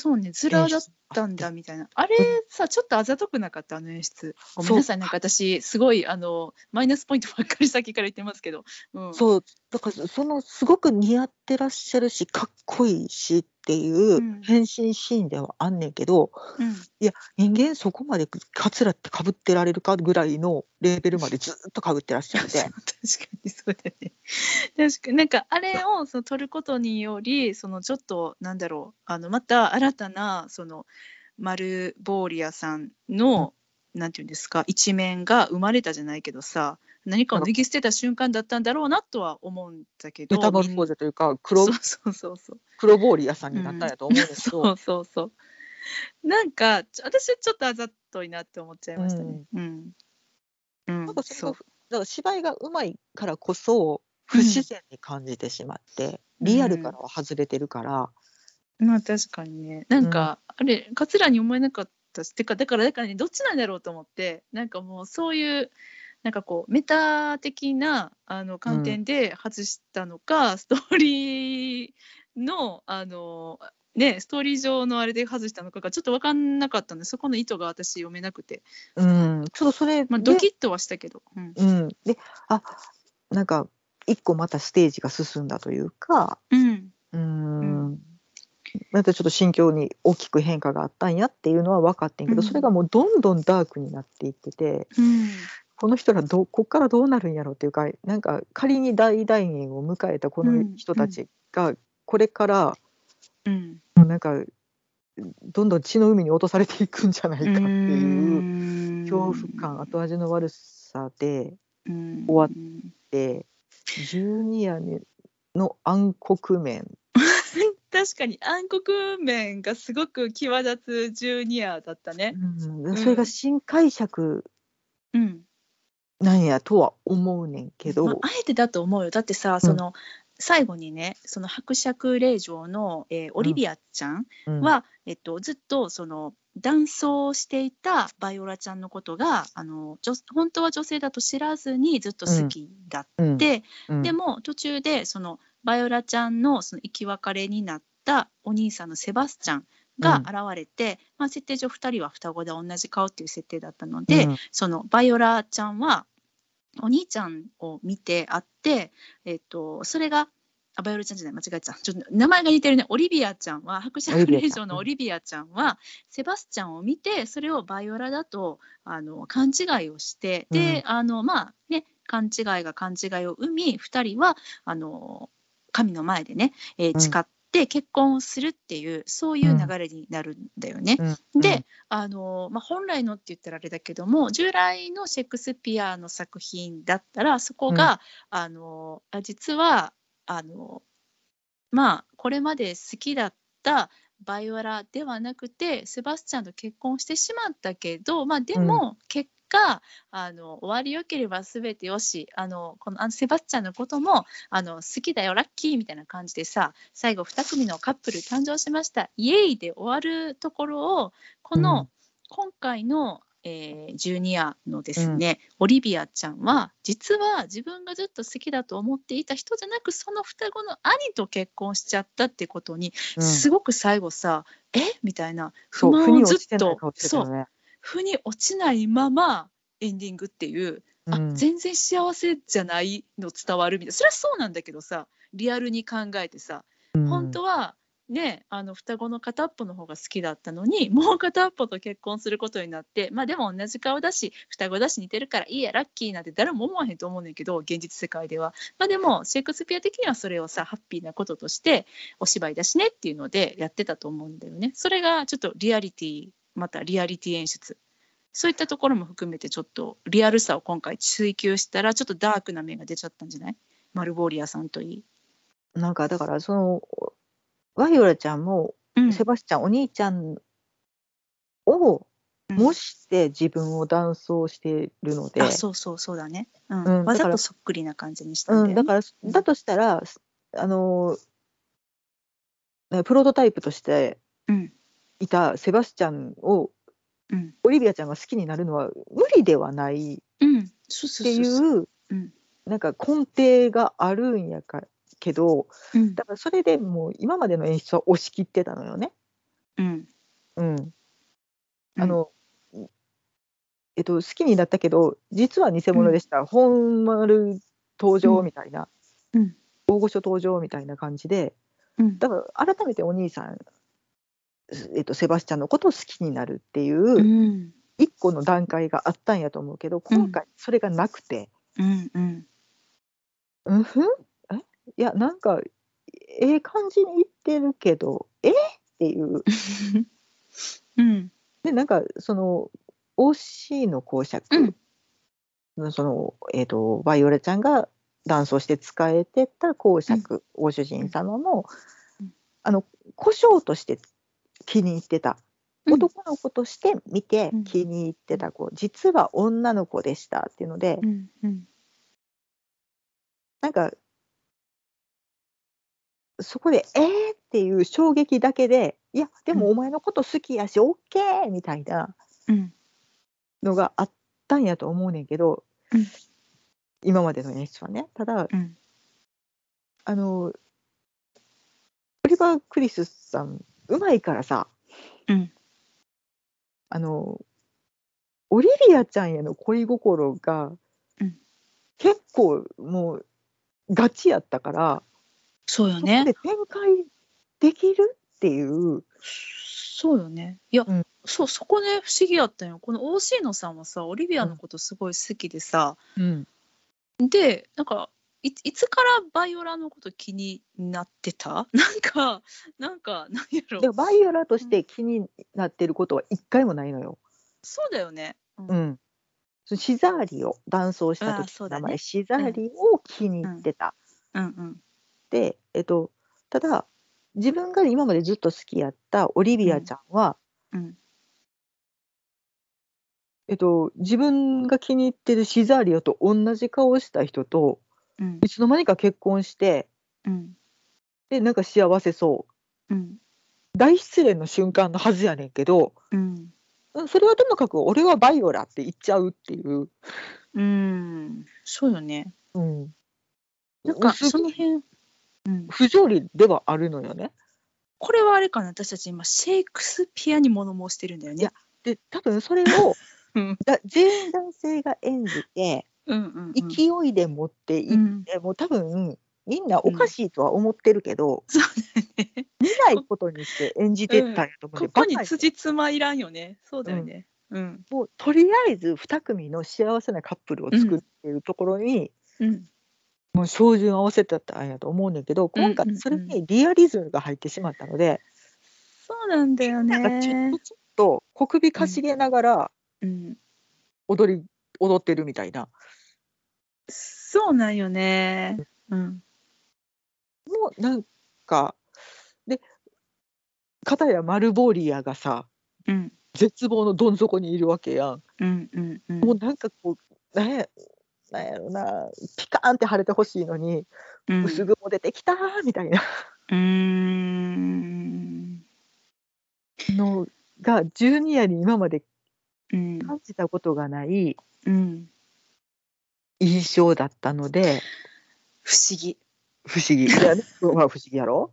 そうね、ズラだったんだみたいな。あれさ、ちょっとあざとくなかった、あの演出。ごめんなさい、なんか私、すごい、あの、マイナスポイントばっかり先から言ってますけど。うん。
そうだからそのすごく似合ってらっしゃるしかっこいいしっていう
うん
変身シーンではあんねんけど、
うん。
いや人間そこまでカツラってかぶってられるかぐらいのレベルまでずっとかぶってらっしゃって [LAUGHS]
確かにそうだね。確かになんかあれをその取ることによりそのちょっとなんだろうあのまた新たなそのマルボーリアさんの、なんていうんですか一面が生まれたじゃないけどさ何かを脱ぎ捨てた瞬間だったんだろうなとは思うんだけど
メタモルフォーゼというか黒
そうそうそうそう。
黒ボーリアさんになったんやと思うんですけど、
そうそうそう。なんか私はちょっとあざといなって思っちゃいましたね。うん、うん。
なんかそれがだから芝居がうまいからこそ不自然に感じてしまって、リアルからは外れてるから、
まあ確かにね。なんか、あれ桂に思えなかったしてかだからだからねどっちなんだろうと思ってなんかもうそういうなんかこうメタ的なあの観点で外したのか、ストーリーのあのねストーリー上のあれで外したのかがちょっと分かんなかったんでそこの意図が私読めなくて、
うん、ちょっとそれで、
まあ、ドキッとはしたけど、うん。
うん、であなんか一個またステージが進んだというか
うん。
うん、またちょっと心境に大きく変化があったんやっていうのは分かってんけど、
うん。
それがもうどんどんダークになっていってて
うん
この人らどこっからどうなるんやろっていうかなんか仮に大団円を迎えたこの人たちがこれから
うん。
もうなんかどんどん血の海に落とされていくんじゃないかっていう恐怖感後味の悪さで
終
終わで十二夜の暗黒面。[LAUGHS]
確かに暗黒面がすごく際立つジュニアだったね。
うん、それが新解釈
うん。
なんやとは思うねんけど、
まあ、あえてだと思うよ。だってさ、その、最後にね、その伯爵令嬢の、えーオリビアちゃん
うん。
は、えっと、ずっとその男装していたバイオラちゃんのことがあの女本当は女性だと知らずにずっと好きだっ
うん。
て、
うん。
でも途中でそのバイオラちゃんのその生き別れになったお兄さんのセバスチャンが現れて、まあ、設定上2人は双子で同じ顔っていう設定だったので、
うん。
そのバイオラちゃんはお兄ちゃんを見て会って、えっと、それがあバイオラちゃんじゃない間違えた。ちょっと名前が似てるね。オリビアちゃんは伯爵令嬢のオリビアちゃん。はセバスチャンを見てそれをバイオラだとあの勘違いをしてで、あのまあね勘違いが勘違いを生み2人はあの神の前でね、えー
うん。
誓って結婚をするっていうそういう流れになるんだよね。
うん
で、あのまあ、本来のって言ったらあれだけども従来のシェイクスピアの作品だったらそこが、あのあ実はあのまあこれまで好きだったバイオラではなくてセバスチャンと結婚してしまったけど、まあ、でも結果、あの終わりよければ全てよしあのこのあのセバスチャンのこともあの好きだよラッキーみたいな感じでさ最後2組のカップル誕生しました。イエイで終わるところをこの、
うん。
今回の、えージュニアのですね、オリビアちゃんは実は自分がずっと好きだと思っていた人じゃなくその双子の兄と結婚しちゃったってことに、
うん。
すごく最後さ「え？みたいな。不満をずっとそう。腑に落ちないままエンディングっていう、あ
うん。
全然幸せじゃないの伝わるみたいな。それはそうなんだけどさリアルに考えてさ本当はねあの双子の片っぽの方が好きだったのにもう片っぽと結婚することになってまあでも同じ顔だし双子だし似てるからいいやラッキーなんて誰も思わへんと思うねんけど現実世界では。まあでもシェイクスピア的にはそれをさハッピーなこととしてお芝居だしねっていうのでやってたと思うんだよね。それがちょっとリアリティまたリアリティ演出。そういったところも含めてちょっとリアルさを今回追求したらちょっとダークな面が出ちゃったんじゃない？マルボーリアさんといい。
なんかだからそのワイオラちゃんも
うん。
セバスチャン、お兄ちゃんを模して自分を男装してるので、
あそうそうそうだね、うん。
うん
わざとそっくりな感じにしたんだ
うん、
よね。
だからだとしたらあのねプロトタイプとして
うん
いたセバスチャンを
うん。
オリビアちゃんが好きになるのは無理ではないってい
う
なんか根底があるんやかけど
うん。
だからそれでもう今までの演出は押し切ってたのよね。
うん。
うん、あの、えっと、好きになったけど実は偽物でした、本丸登場みたいな、
うん。
大御所登場みたいな感じで。
うん。
だから改めてお兄さん、えっと、セバスチャンのことを好きになるっていうう、
ん。
一個の段階があったんやと思うけど今回それがなくて、
うんうん。
うん、ふん？え？いやなんかええ感じにいってるけどえ？っていう。[LAUGHS]
うん。
でなんかその OC の公爵、その、えー、とバイオレちゃんが男装して使えてた公爵、ご主人様も、
うん。
あの故障として気に入ってた。
うん。
男の子として見て
うん。
気に入ってた子、実は女の子でしたっていうので、
うんうん。
なんかそこで「えー!」っていう衝撃だけで「いやでもお前のこと好きやし OK!」みたいな
うん。
のがあったんやと思うねんけど、
うん。
今までの演出はね。ただ
うん。
あのオリバー・クリスさんうまいからさ
うん。
あのオリビアちゃんへの恋心が、
うん。
結構もうガチやったから、そ
うよね。
で展開できるっていう、
そうよね。いや、
うん。
そうそこね不思議やったんよ。この OC のさんはさオリビアのことすごい好きでさ、
うん。
でなんかいいつからバイオラのこと気になってた？[LAUGHS] なんかなんかなんやろ？
でバイオラとして気になってることは一回もないのよ。
そうだよね、うん。
うん、シザーリを男装した
あ
時の名前、
そうだね。
シザーリを気に入ってた。
うん。うん
で、えっと、ただ自分が今までずっと好きやったオリビアちゃんは、
うん。
えっと、自分が気に入ってるシザーリオと同じ顔をした人と
うん。
いつの間にか結婚して
うん。
でなんか幸せそう。
うん。
大失恋の瞬間のはずやねんけど
うん。
うんそれはともかく俺はバイオラって言っちゃうっていう。
うん。そうよね。
うん、
なんか
す
その辺、うん、
不条理ではあるのよね。
これはあれかな私たち今シェイクスピアに物申してるんだよね。
いや。で多分それを [LAUGHS]
うん。
だ全員男性が演じて
うんうんうん
勢いで持っていって、
うん
もう多分みんなおかしいとは思ってるけど、
そうだよね。
見ないことにして演じてったんやと思うんで、
ここに辻褄いらんよね。そうだよね。うん。
もうとりあえず2組の幸せなカップルを作っているところに、
うん。
もう照準合わせてたんやと思うねんだけど今
うんうんうん
回それにリアリズムが入ってしまったので、
そうなんだよ
なんかちょっ
ね
と。ちょっと小首かしげながら
うん。
踊り、踊ってるみたいな
そうなんよね。うん。
もうなんかで片やマルボーリアがさ
うん。
絶望のどん底にいるわけやん。
うん。うん。うん。
もうなんかこうなんやなんやろなピカーンって晴れてほしいのに、
うん
薄雲出てきたーみたいな
うーん。
のがジュニアに今まで
うん。
感じたことがない
うん。
印象だったので
不思議。
不思議。いやねまあ不思議やろ？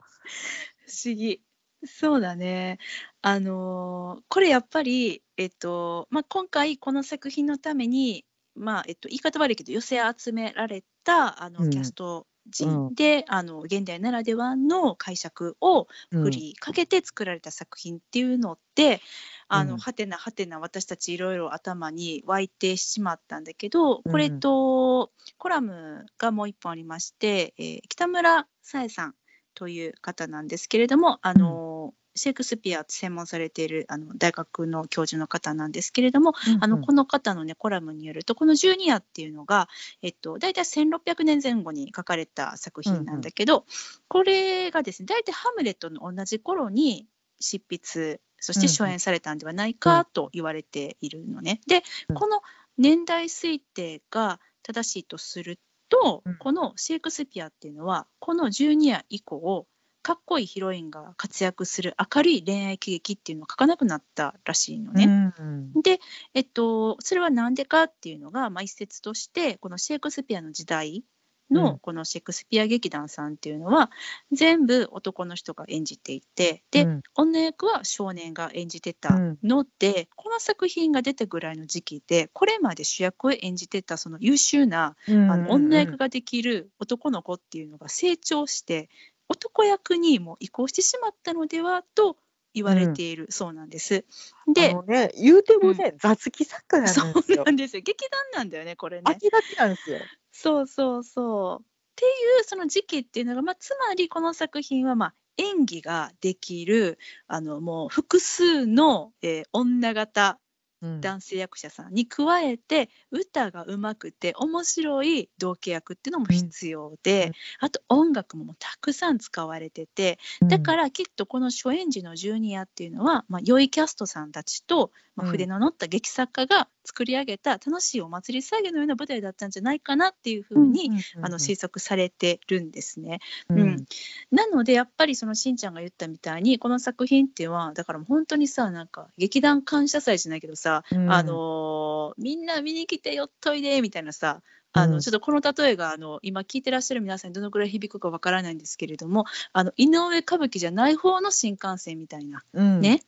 不思議。そうだね。あのーこれやっぱり、えっとまあ、今回この作品のために、まあえっと、言い方悪いけど寄せ集められたあの、
うん
キャスト陣で、あの現代ならではの解釈を
うん
振りかけて作られた作品っていうのって、あ
うん。
のはてなはてな私たちいろいろ頭に湧いてしまったんだけど
うん。
これとコラムがもう一本ありまして、えー北村さえさんという方なんですけれどもあの、シェイクスピア専門されているあの大学の教授の方なんですけれども、
うんうん。
あのこの方のねコラムによるとこの「十二夜」っていうのが、えっと、大体1600年前後に書かれた作品なんだけど、これがですね大体ハムレットの同じ頃に執筆そして初演されたんではないかと言われているのね。で
うん。
この年代推定が正しいとすると、
うん。
このシェイクスピアっていうのはこの十二夜以降かっこいいヒロインが活躍する明るい恋愛喜劇っていうのを書かなくなったらしいのね。
うん
で、えっと、それは何でかっていうのが、まあ、一説としてこのシェイクスピアの時代
うん
のこのシェイクスピア劇団さんっていうのは全部男の人が演じていてで、
うん。
女役は少年が演じてたので、この作品が出たぐらいの時期でこれまで主役を演じてたその優秀な
うん
あの女役ができる男の子っていうのが成長して男役にも移行してしまったのではと言われているそうなんです。で
あのね言うてもね、雑記作家なんです
そう
よ
なんですよ劇団なんだよねこれね。
飽きがちなんですよ
そうそうそう。っていうその時期っていうのが、まあ、つまりこの作品はまあ演技ができるあのもう複数の、えー女型
うん
男性役者さんに加えて歌がうまくて面白い同系役っていうのも必要で、
うん。
あと音楽もたくさん使われててだからきっとこの初演時のジュニアっていうのは、まあ、良いキャストさんたちと、まあ、
うん。
筆の乗った劇作家が作り上げた楽しいお祭り騒ぎのような舞台だったんじゃないかなっていうふうに、あの推測されてるんですね。
うん。
うん。なのでやっぱりそのしんちゃんが言ったみたいにこの作品っていうのはだから本当にさなんか劇団感謝祭じゃないけどさ、
うん。
あのーみんな見に来てよっといでみたいなさあの、
うん。
ちょっとこの例えがあの今聞いてらっしゃる皆さんにどのくらい響くかわからないんですけれどもあの井上歌舞伎じゃない方の新幹線みたいな
うん。
ね？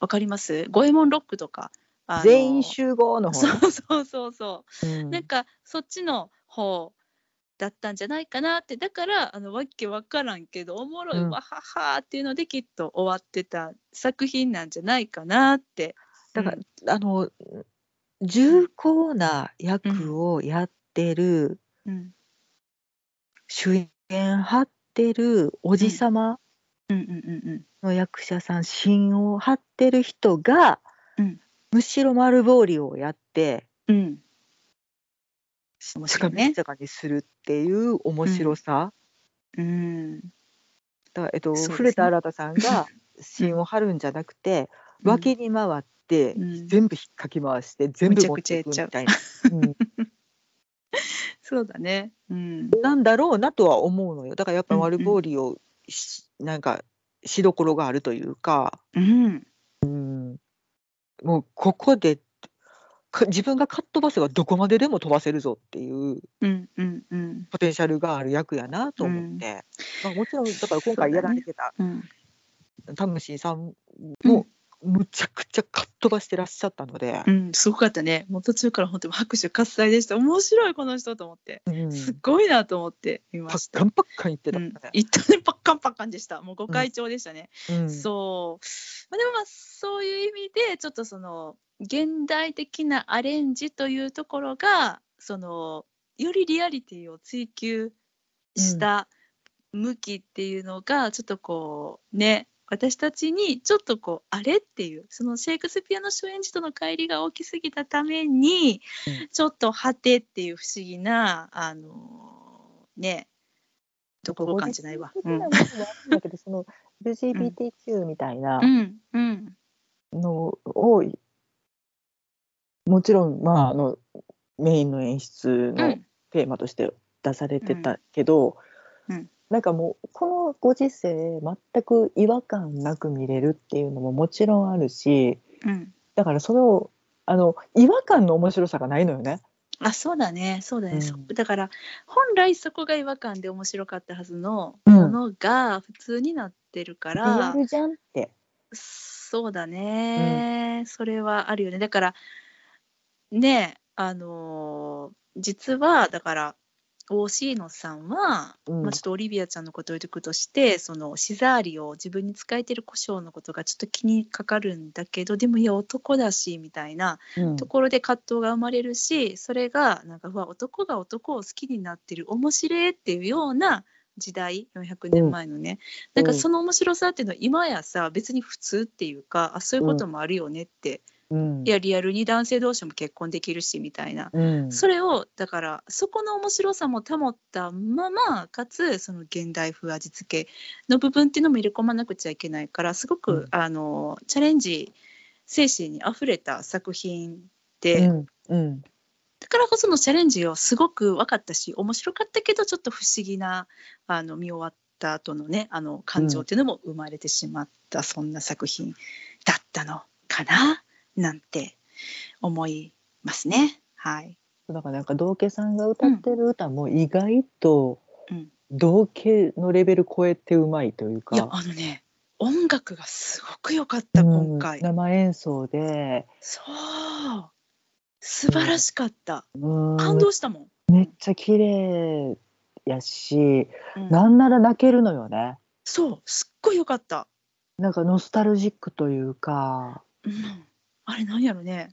わかります？五右衛門ロックとか。
全員集合の方ね
そうそうそうそう。
うん。
なんかそっちの方だったんじゃないかなって。だからあのわけわからんけどおもろい
うん。
わははっていうのできっと終わってた作品なんじゃないかなって。
だから、
うん。
あの重厚な役をやってる、
うん。
主演張ってるおじさま
うんうんうん
の役者さん、芯を張ってる人が、
うん。
むしろ丸ボーリをやって
うん。うん面白いね。
にするっていう面白さ、
うん。
だえっと、
ね。
古田新太さんが芯を張るんじゃなくて、
うん。
脇に回って、
うん。
全部引っかき回して全部持っていくみたいな、う。ん。[LAUGHS]
そうだね。うん。
なんだろうなとは思うのよ。だからやっぱ
うんうん
丸ボーリをし、なんかしどころがあるというか、
うん。
もうここでか自分がかっ飛ばせばどこまででも飛ばせるぞっていう
うんうんうん。
ポテンシャルがある役やなと思って、まあ、もちろんだから今回やられてた
うん。
タムシーさんもむちゃくちゃかっ飛ばしてらっしゃったので
う、ん、すごかったね。もう途中から本当に拍手喝采でした。面白いこの人と思って。
うん
すごいなと思って見ました
パッカ。ンパッカン言ってた
うん
もんね、
一旦ねパッカンパッカンでした。もうご会長でしたね。
うん
そう。まあ、でもまあそういう意味でちょっとその現代的なアレンジというところがそのよりリアリティを追求した向きっていうのがちょっとこうね私たちにちょっとこうあれっていうそのシェイクスピアの初演時との乖離が大きすぎたために、
うん。
ちょっと果てっていう不思議なあのねところ感じないわ。うん
だけど、その LGBTQ みたいな
うん。うん。
のを、もちろん、まあ、あのメインの演出
う
の
ん。
テーマとして出されてたけど、
うん
なんかもうこのご時世全く違和感なく見れるっていうのももちろんあるし
うん。
だからそれをあの違和感の面白さがないのよね。
あそうだね。そうだね、
うん。
そだから本来そこが違和感で面白かったはずの
うん。
ものが普通になってるか
リ
ら、
アルじゃんって。
そうだね、それはあるよね。だからねあのー実はだから OC のさんは、
うん。
まあ、ちょっとオリビアちゃんのことを言うとくとしてそのシザーリを自分に使えてる胡椒のことがちょっと気にかかるんだけどでもいや男だしみたいな
うん。
ところで葛藤が生まれるしそれがなんかうわ男が男を好きになってる面白いっていうような時代400年前のね、なんかその面白さっていうのは今やさ別に普通っていうかあそういうこともあるよねって、
うん
いやリアルに男性同士も結婚できるしみたいな、
うん。
それをだからそこの面白さも保ったままかつその現代風味付けの部分っていうのも入れ込まなくちゃいけないからすごく、
うん。
あのチャレンジ精神にあふれた作品で、
うん。うん。
だからこそのチャレンジをすごく分かったし面白かったけどちょっと不思議なあの見終わった後のねあの感情っていうのも生まれてしまった、そんな作品だったのかななんて思いますね。はい、
だからなんか道家さんが歌ってる歌も意外と
うん。
道家のレベル超えてうまいというか、
いやあのね音楽がすごく良かった今回、
うん生演奏で、
そう。素晴らしかった、
うん。
感動したもん、
めっちゃ綺麗やし、
うん。
なんなら泣けるのよね。
そうすっごい良かった、
なんかノスタルジックというか、
うん、あれなんやろね。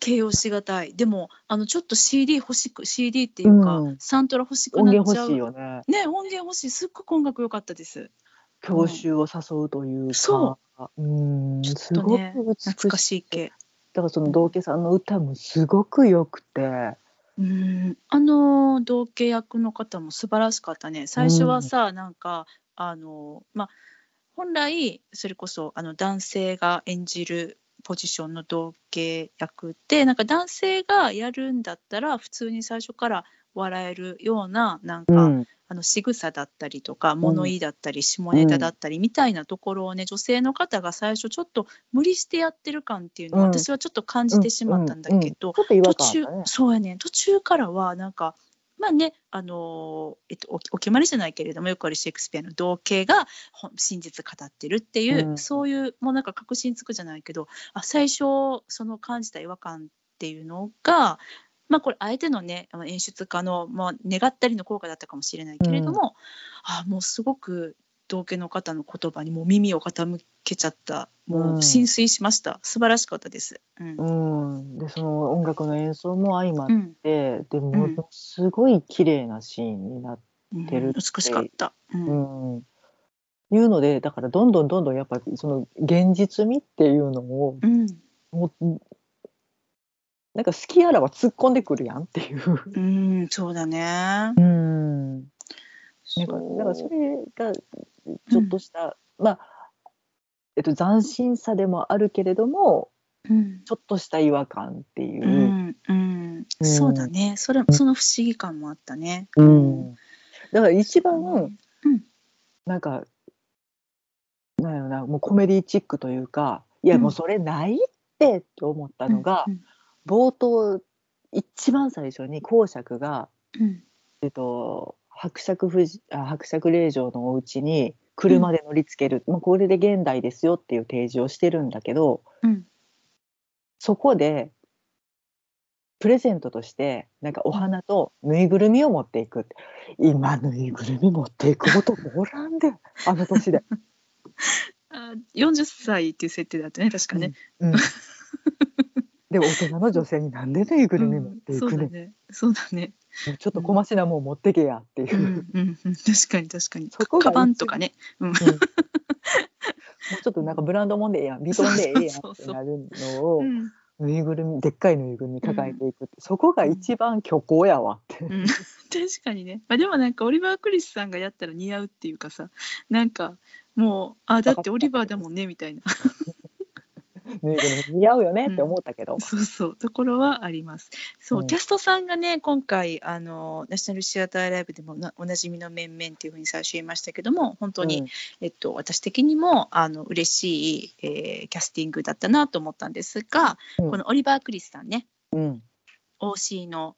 形容しがたい。でもあのちょっと CD 欲しく CD っていうか、
うん。
サントラ欲しく
音
なっちゃう。
源欲しいよね。
ね音源欲しい。すっごく音楽良かったです。
郷愁を誘うというか、
そ
う。ん、
ちょっ
すごく
とね
美しい。
懐かしい系。
だからその道家さんの歌もすごく良くて、
うん。あの同系役の方も素晴らしかったね。最初はさ、なんかあのまあ本来それこそあの男性が演じるポジションの同系役ってなんか男性がやるんだったら普通に最初から笑えるようななんか、
うん。
あの仕草だったりとか物言いだったり下ネタだったりみたいなところをね、女性の方が最初ちょっと無理してやってる感っていうのは
うん。
私はちょっと感じてしまったんだけど、途中。そうやね途中からはなんかまあねあのーえっと、おお決まりじゃないけれどもよくあるシェイクスピアの同型が真実語ってるっていう、
うん。
そういうもうなんか確信つくじゃないけどあ最初その感じた違和感っていうのがまあこれあえてのね演出家の、まあ、願ったりの効果だったかもしれないけれども、あもうすごく同家の方の言葉にもう耳を傾けちゃった。もう浸水しました、素晴らしかったです。うん。
うん、でその音楽の演奏も相まっ
うん。
て、でもすごい綺麗なシーンになって、
うん
て。るって
美しかった。うん。
うん。いうのでだからどんどんどんどんやっぱりその現実味っていうのを
うん。
もうなんか好きあらば突っ込んでくるやんっていう。
うん、そうだね。
うん。なんかだからそれがちょっとした、まあ、えっと、斬新さでもあるけれども
うん、
ちょっとした違和感っていう。う、
ん、うん、
うん。
そうだね。それ、その不思議感もあったね。
うん。だから一番、
うん。
なんかなんやろなもうコメディチックというかいや
うん。
もうそれないってと思ったのが、
うん。
冒頭一番最初に公爵が、
うん。
えっと、伯爵夫人あ伯爵令嬢のお家に車で乗りつける、もうこれで現代ですよっていう提示をしてるんだけど
うん
そこでプレゼントとしてなんかお花とぬいぐるみを持っていく今ぬいぐるみ持っていく男おらんで [LAUGHS] あの年で。
あ、40歳っていう設定だったね、確かね。
うん [LAUGHS] で大人の女性になんでぬいぐるみ持っていくねん、
そうだね。そうだね。
ちょっと小増しなもん持ってけやっていう。う、
ん、うん、うん。確かに、確かに。
そこが
カバンとかね。うん、
うん。もうちょっとなんかブランドもんでええやん。ビトンでええやんってなるのを
うん、
ぬいぐるみでっかいぬいぐるみ抱えていくって、そこが一番虚構やわって、
うん。確かにね。まあ、でもなんかオリバー・クリスさんがやったら似合うっていうかさ、なんかもう、あ、だってオリバーだもんね、みたいな。
ぬいぐるみ似合うよねって思ったけど、
そうそう、ところはあります。そう、
うん。
キャストさんがね、今回、あの、ナショナルシアターライブでもなおなじみの面々っていうふうに最初言いましたけども、本当に、えっと、私的にも、あの、嬉しい、えーキャスティングだったなと思ったんですが、
うん。
このオリバー・クリスさんね、
うん。
OC の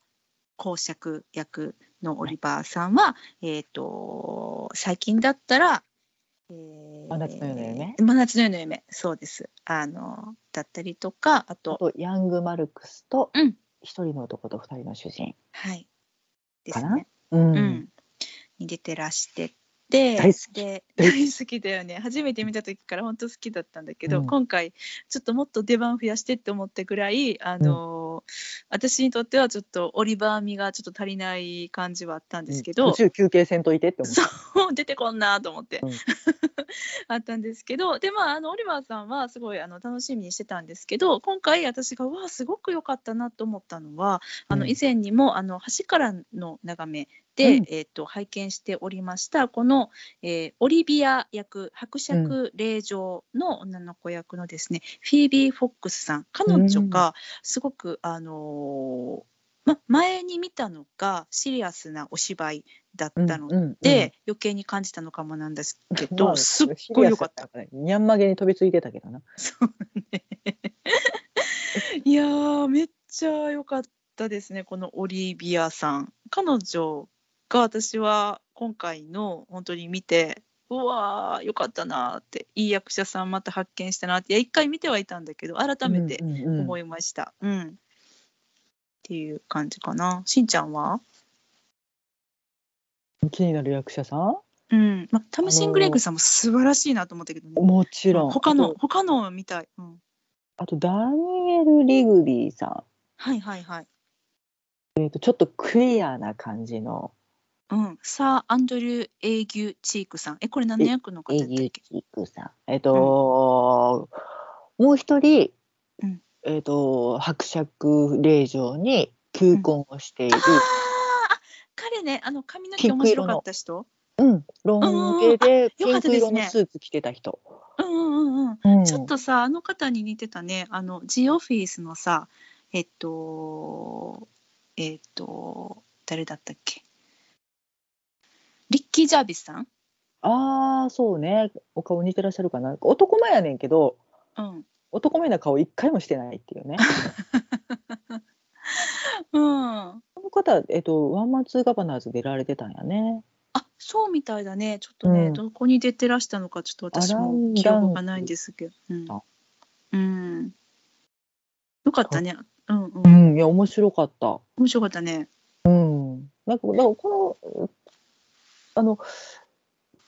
公爵役のオリバーさんは、えっ、と、最近だったら、えー
真夏の夜の夢？
真夏の夜の夢、そうです。あの、だったりとか、あ
あ
と、
とヤング・マルクスと
うん
一人の男と二人の主人
はい。ですね。
うん、
うん。に出てらしてで、
大好き
で
大好
大好きだよね。初めて見た時から本当好きだったんだけど、
うん
今回ちょっともっと出番増やしてって思ったぐらい、あの私にとってはちょっとオリバー味がちょっと足りない感じはあったんですけど、
途中休憩せんといてって思った。
そう出てこんなと思って、
うん。
あったんですけどでまああのオリバーさんはすごいあの楽しみにしてたんですけど今回私がうわすごく良かったなと思ったのはあの
うん。
以前にもあの橋からの眺めで、
うん
えー、と拝見しておりましたこの、えーオリビア役伯爵令嬢の女の子役のですね、フィービー・フォックスさん彼女がすごく、あのーま、前に見たのがシリアスなお芝居だったので、
うんうん
余計に感じたのかもなんですけど、
まあ
すっごい良かった。。
にゃんまげに飛びついてたけどな。
そうね。[LAUGHS] いやーめっちゃ良かったですねこのオリビアさん。彼女が私は今回の本当に見てうわー良かったなーっていい役者さんまた発見したなっていや一回見てはいたんだけど改めて
うんうんうん
思いました。うんっていう感じかな。しんちゃんは？
気になる役者さん？
うん。まあ、タムシン・グレイグさんも素晴らしいなと思ったけどね。
もちろん。
他の他のみたい。うん。
あとダニエル・リグビーさ
はいはいはい。
ん。えーとちょっとクリアな感じの
うん。サー・アンドリュー・エーギュ・チークさん。え、これ何の役の方
エ
やっけ？
ギュチークさん。えっ、と、もう一人、
うん
えっ、と伯爵令嬢に求婚をしている、
あーあ彼ね、あの髪の毛面白かった人
うん、ロン毛でピンク色のスーツ着てた人。
うんうんうんうん。
うん
ちょっとさ、あの方に似てたね。あの、ジオフィスのさ、えっと、えっと、誰だったっけ？リッキー・ジャービスさん？
ああそうねお顔似てらっしゃるかな男前やねんけど
うん。
男前な顔一回もしてないっていうね [LAUGHS]
うん。
この方、えっと、ワンマンツーガバナーズ出られてたんやね
あ、そうみたいだね。ちょっとね、
うん
どこに出てらしたのか、ちょっと私も
ン
記憶がないんですけど。うん。よかったね。うんう。
うんんいや面白かった
面白かったね。
うんなんかだからこのあの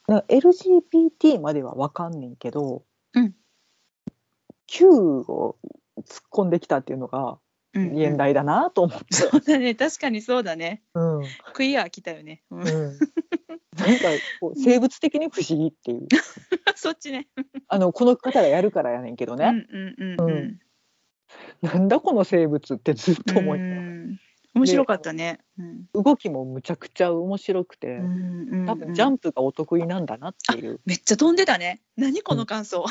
な LGBT までは分かんねんけど、
うん、
Q を突っ込んできたっていうのが
うんうん。
現代だなと思って、
そうだね。確かにそうだね。
うん。うん
クイア来たよね。うん。
なんかこう生物的に不思議っていう。[LAUGHS]
そっちね。
あのこの方がやるからやねんけどね、
うんうんうんう。
うん。なんだこの生物ってずっと思いながら。
うん。面白かったね。うん
動きもむちゃくちゃ面白くて、
うんうんうん
多分ジャンプがお得意なんだなっていう、
めっちゃ飛んでたね。何この感想。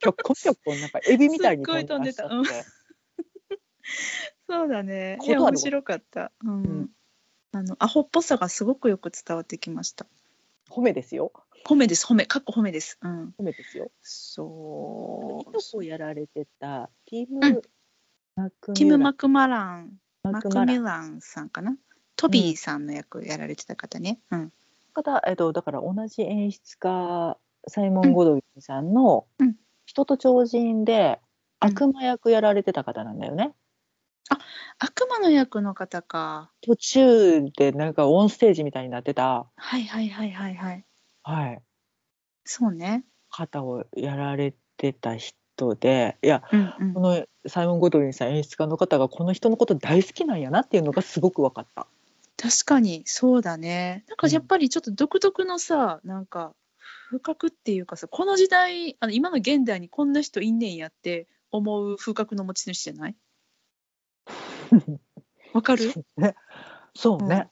ひょっこひょっこなんかエビみたいに
飛んでた
らっしゃって
そうだね。面白かった。うん。
うん
あのアホっぽさがすごくよく伝わってきました。
褒めですよ
褒めです。褒め。かっこ褒めです。うん。
褒めですよ
そう。
いとこやられてたティム・
うん
マクミ
ティム・マクマラン、マクミランさんかな。トビーさんの役やられてた方ね。うん。
方、えっと、だから同じ演出家サイモン・ゴドウィンさんの
うん「
人と超人」で
うん
悪魔役やられてた方なんだよね。
悪魔の役の方か。
途中でなんかオンステージみたいになってた、
はいはいはいはいはい。
はい、
そうね。
方をやられてた人でいや
うんうん
こ。のサイモン・ゴドウィンさん演出家の方がこの人のこと大好きなんやなっていうのがすごく分かった。
確かにそうだね。なんかやっぱりちょっと独特のさ、なんか風格っていうかさ、この時代、あの今の現代にこんな人いんねんやって思う風格の持ち主じゃない？[LAUGHS] わかる？
ね、そうね。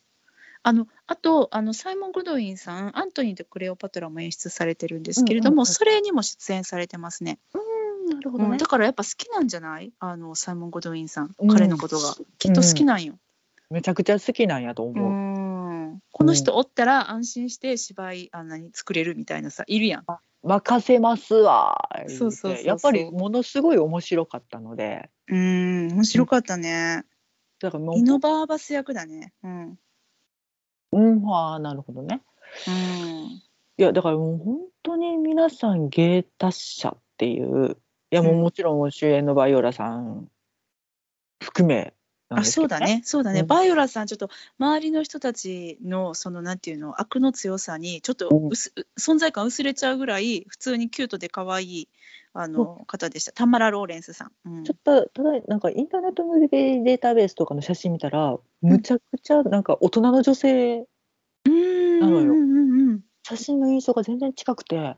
あのあとあのサイモン・グドウィンさんアントニーとクレオパトラも演出されてるんですけれども、
うんうんうん。
それにも出演されてますね。
うん、なるほ
うんだからやっぱ好きなんじゃない？あのサイモン・ゴドウィンさん、
うん。
彼のことが。きっと好きなんよ、
めちゃくちゃ好きなんやと
う。
思う。
ん。この人おったら安心して芝居あんなに作れるみたいなさいるやん。
任せますわ
そうそう
やっぱりものすごい面白かったので。
うん面白かったね、
だからもう
イノバーバス役だね。うん、
うんああなるほどね。
うん、
いやだからもう本当に皆さん芸達者っていういやもう
うん。
もちろん主演のバイオラさん含め
あそう。だね。そうだね、
うん。
バイオラさんちょっと周りの人たちのそのなんていうの悪の強さにちょっと
うん。
薄、存在感薄れちゃうぐらい普通にキュートで可愛いあの方でした。タマラ・ローレンスさん、うん。
ちょっとただなんかインターネットのデータベースとかの写真見たらむちゃくちゃなんか大人の女性
うーん
なのよ
うんうんうん。
写真の印象が全然近くて、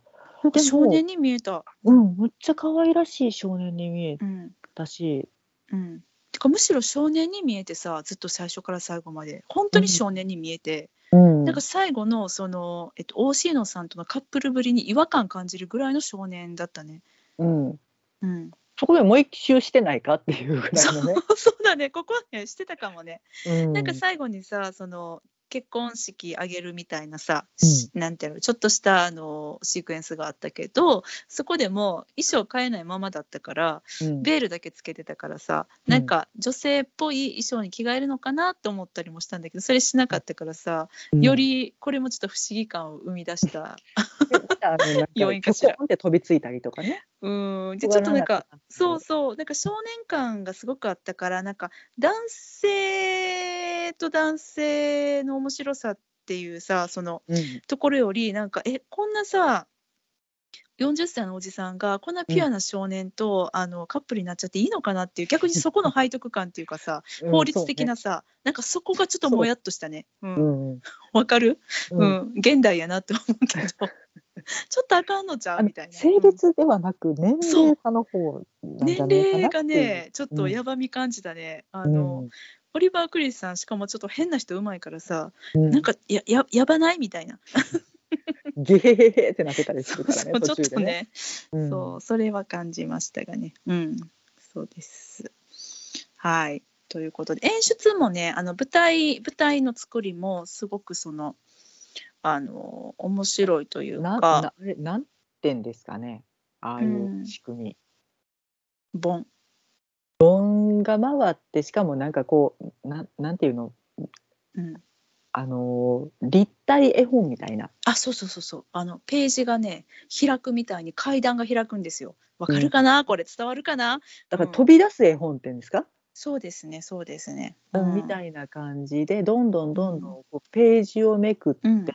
少年に見えた。
うん、むっちゃ可愛らしい少年に見え
うん。
たし、
うんてかむしろ少年に見えてさずっと最初から最後まで本当に少年に見えて、
うん
なんか最後のその、えっと、OC 野さんとのカップルぶりに違和感感じるぐらいの少年だったね。
うん、
うん、
そこでもう一周してないかっていうぐらいのね。
そうだねここねしてたかもね。
うん
なんか最後にさその結婚式あげるみたいなさ、しなんていうのちょっとしたあのシークエンスがあったけどそこでも衣装変えないままだったから
うん。
ベールだけつけてたからさ
うん。
なんか女性っぽい衣装に着替えるのかなって思ったりもしたんだけどそれしなかったからさ、よりこれもちょっと不思議感を生み出した [LAUGHS]
あのなんか
要因かしら。
ピョコンって飛びついたりとかね。
うん。でちょっとなんかそう
う。
そう。なんか少年感がすごくあったからなんか男性と男性の面白さっていうさその
うん。
ところよりなんかえこんなさ40歳のおじさんがこんなピュアな少年と、あのカップルになっちゃっていいのかなっていう逆にそこの背徳感っていうかさ [LAUGHS] 法律的なさ、なんかそこがちょっともやっとしたね。う、
う。んん。
わかる、
う
うんん。現代やなって思うけど [LAUGHS] ちょっとあかんのちゃう？みたいな。
性別ではなく年齢差の方
年齢がねちょっとやばみ感じたね。あの、オリバー・クリスさんしかもちょっと変な人うまいからさ、
うん
なんかやややばないみたいな。
ゲヘヘヘってなってたりするからね [LAUGHS]
そうちょ
途中でね。
っとね、
うん
そうそれは感じましたがね。うん、そうです。はい。ということで演出もねあの舞台舞台の作りもすごくそのあの面白いという
な
か
なあれなんてんですかね。ああいううん。仕組み。
ボン。
本が回ってしかもなんかこうなんなんていうの？
うん、
あのー立体絵本みたいな。
あそうそうそうそう。あのページがね開くみたいに階段が開くんですよ。わかるかな、これ伝わるかな？
だから
うん。
飛び出す絵本っていうんですか、
そうですねそうですね。
うん。み
い
たいな感じでどんどんどんどんこうページをめくって、
うんうん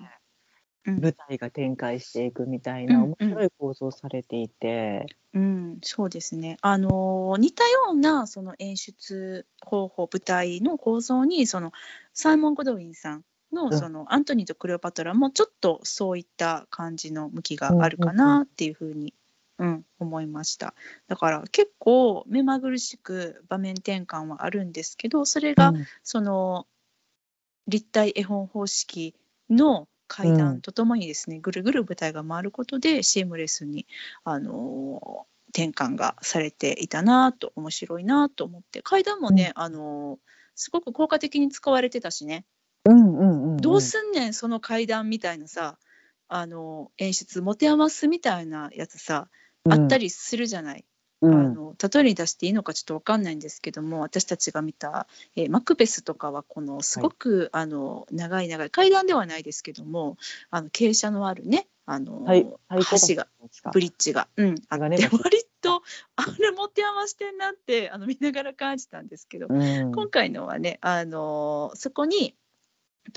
舞台が展開していくみたいな
うん
面白い構造されていて、
うん、そうですね。あの似たようなその演出方法、舞台の構造にそのサイモン・ゴドウィンさん
うん。
のそのアントニーとクレオパトラもちょっとそういった感じの向きがあるかなっていうふうに、うん、思いました。だから結構目まぐるしく場面転換はあるんですけど、それが
うん。
その立体絵本方式の階段とともにですね、ぐるぐる舞台が回ることでシームレスに、あのー転換がされていたなと面白いなと思って階段もね、あのーすごく効果的に使われてたしね、
うんうんうんうん。
どうすんねんその階段みたいなさ、あのー演出持て余すみたいなやつさ、あったりするじゃない。
うん。
あの例えに出していいのかちょっと分かんないんですけども私たちが見た、えーマクベスとかはこのすごく、あの長い長い階段ではないですけどもあの傾斜のあるねあの、
はい。はい。
橋がブリッジが、うん、あって割とあれ持て余してんなってあの見ながら感じたんですけど、
うん。
今回のはねあのそこに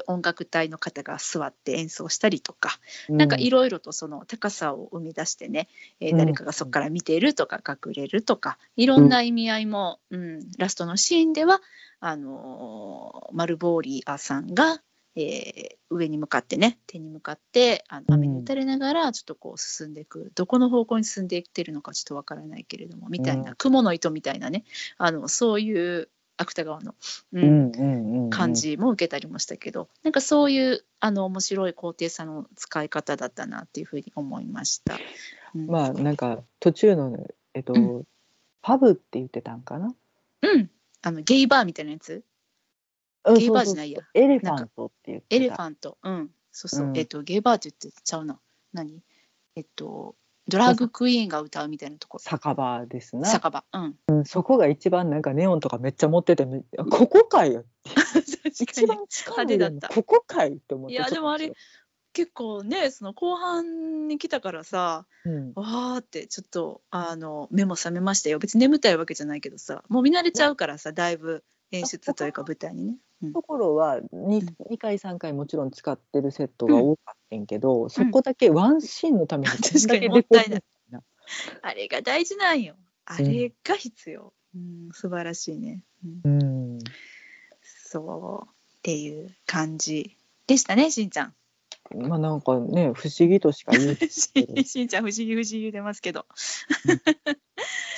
音楽隊の方が座って演奏したりとか、なんかいろいろとその高さを生み出してね、え誰かがそこから見ているとか隠れるとかいろんな意味合いも、うん。ラストのシーンではあのーマルボーリーさんが、えー上に向かってね手に向かってあの
うん。
雨に打たれながらちょっとこう進んでいく、どこの方向に進んでいってるのかちょっとわからないけれどもみたいな、
うん。
雲の糸みたいなねあのそういう芥川の、うん
うんうんうん
感じも受けたりもしたけど、なんかそういうあの面白い高低差の使い方だったなっていうふうに思いました。うん、
まあなんか途中のねえっと、
う
パブって言ってたんかな？
うん、あのゲイバーみたいなやつ、
うん
ゲイバーじゃないや。
エレファントって言ってた。
エレファント、うん、そうそう、
うん。
えっとゲイバーって言ってちゃうな、何？えっとドラッグクイーンが歌うみたいなとこ。ろ、
酒場ですな、
酒場、うん、
うん、そこが一番なんかネオンとかめっちゃ持っててめここかいよ。[LAUGHS] 一番
に
近い
派手だった。
ここかいって思って
いやでもあれ結構ねその後半に来たからさ
とうん。
わーってちょっとあの目も覚めましたよ。別に眠たいわけじゃないけどさもう見慣れちゃうからさだいぶ演出というか。舞台にね。うん。
ところは 2,
うん。
2回3回もちろん使ってるセットが多かったんけど、そこだけワンシーンのために [LAUGHS]
確かもったいない。あれが大事なんよ。あれが必要。うん、素晴らしいね。うん、
うん。
そうっていう感じでしたね、しんちゃん。
まあなんかね不思議としか言う [LAUGHS]
ししんちゃん不思議不思議言うてますけど。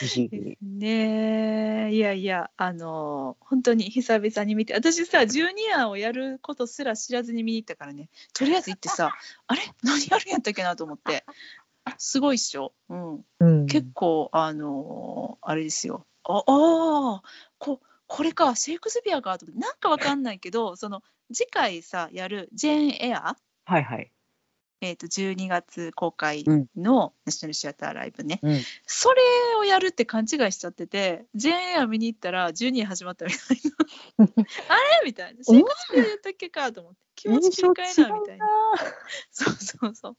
[LAUGHS] ね。えいやいやあの本当に久々に見て。私さジュニアをやることすら知らずに見に行ったからね。とりあえず行ってさ [LAUGHS] あれ？何やるんやったっけなと思って。すごいっしょ、うん、
うん。
結構あのあれですよ。ああーここれか。シェイクスピアかとなんかわかんないけどその次回さやるジェーン・エア？
はいはい
えー、と12月公開
うん。
のナショナルシアターライブね、
うん。
それをやるって勘違いしちゃっててジェーンエア見に行ったら12始まったみたいな。[LAUGHS] あれ？みたいな。やったっけかと思って。気持ち切り替えなみたいな。そうそうそう。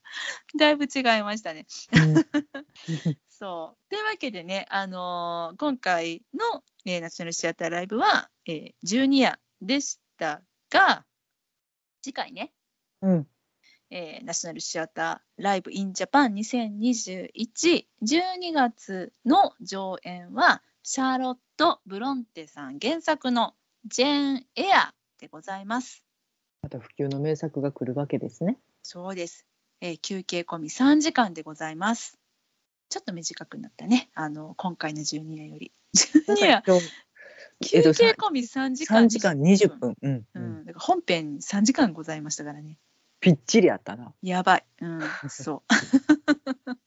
だいぶ違いましたね。[LAUGHS] そう。というわけでね、あのー今回の、えーナショナルシアターライブは、えー、12夜でしたが次回ね。
うん
えーナショナルシアターライブインジャパン2021 12月の上演はシャーロット・ブロンテさん原作のジェーン・エアでございます。
また普及の名作が来るわけですね
そうです、えー休憩込み3時間でございます。ちょっと短くなったね。あの今回の12夜より。12夜休憩込み3時間。
3時間20。分、うん
う
うん
ん、だから本編3時間ございましたからね。
ぴっちりあったな
やばい。うん、そう。[LAUGHS]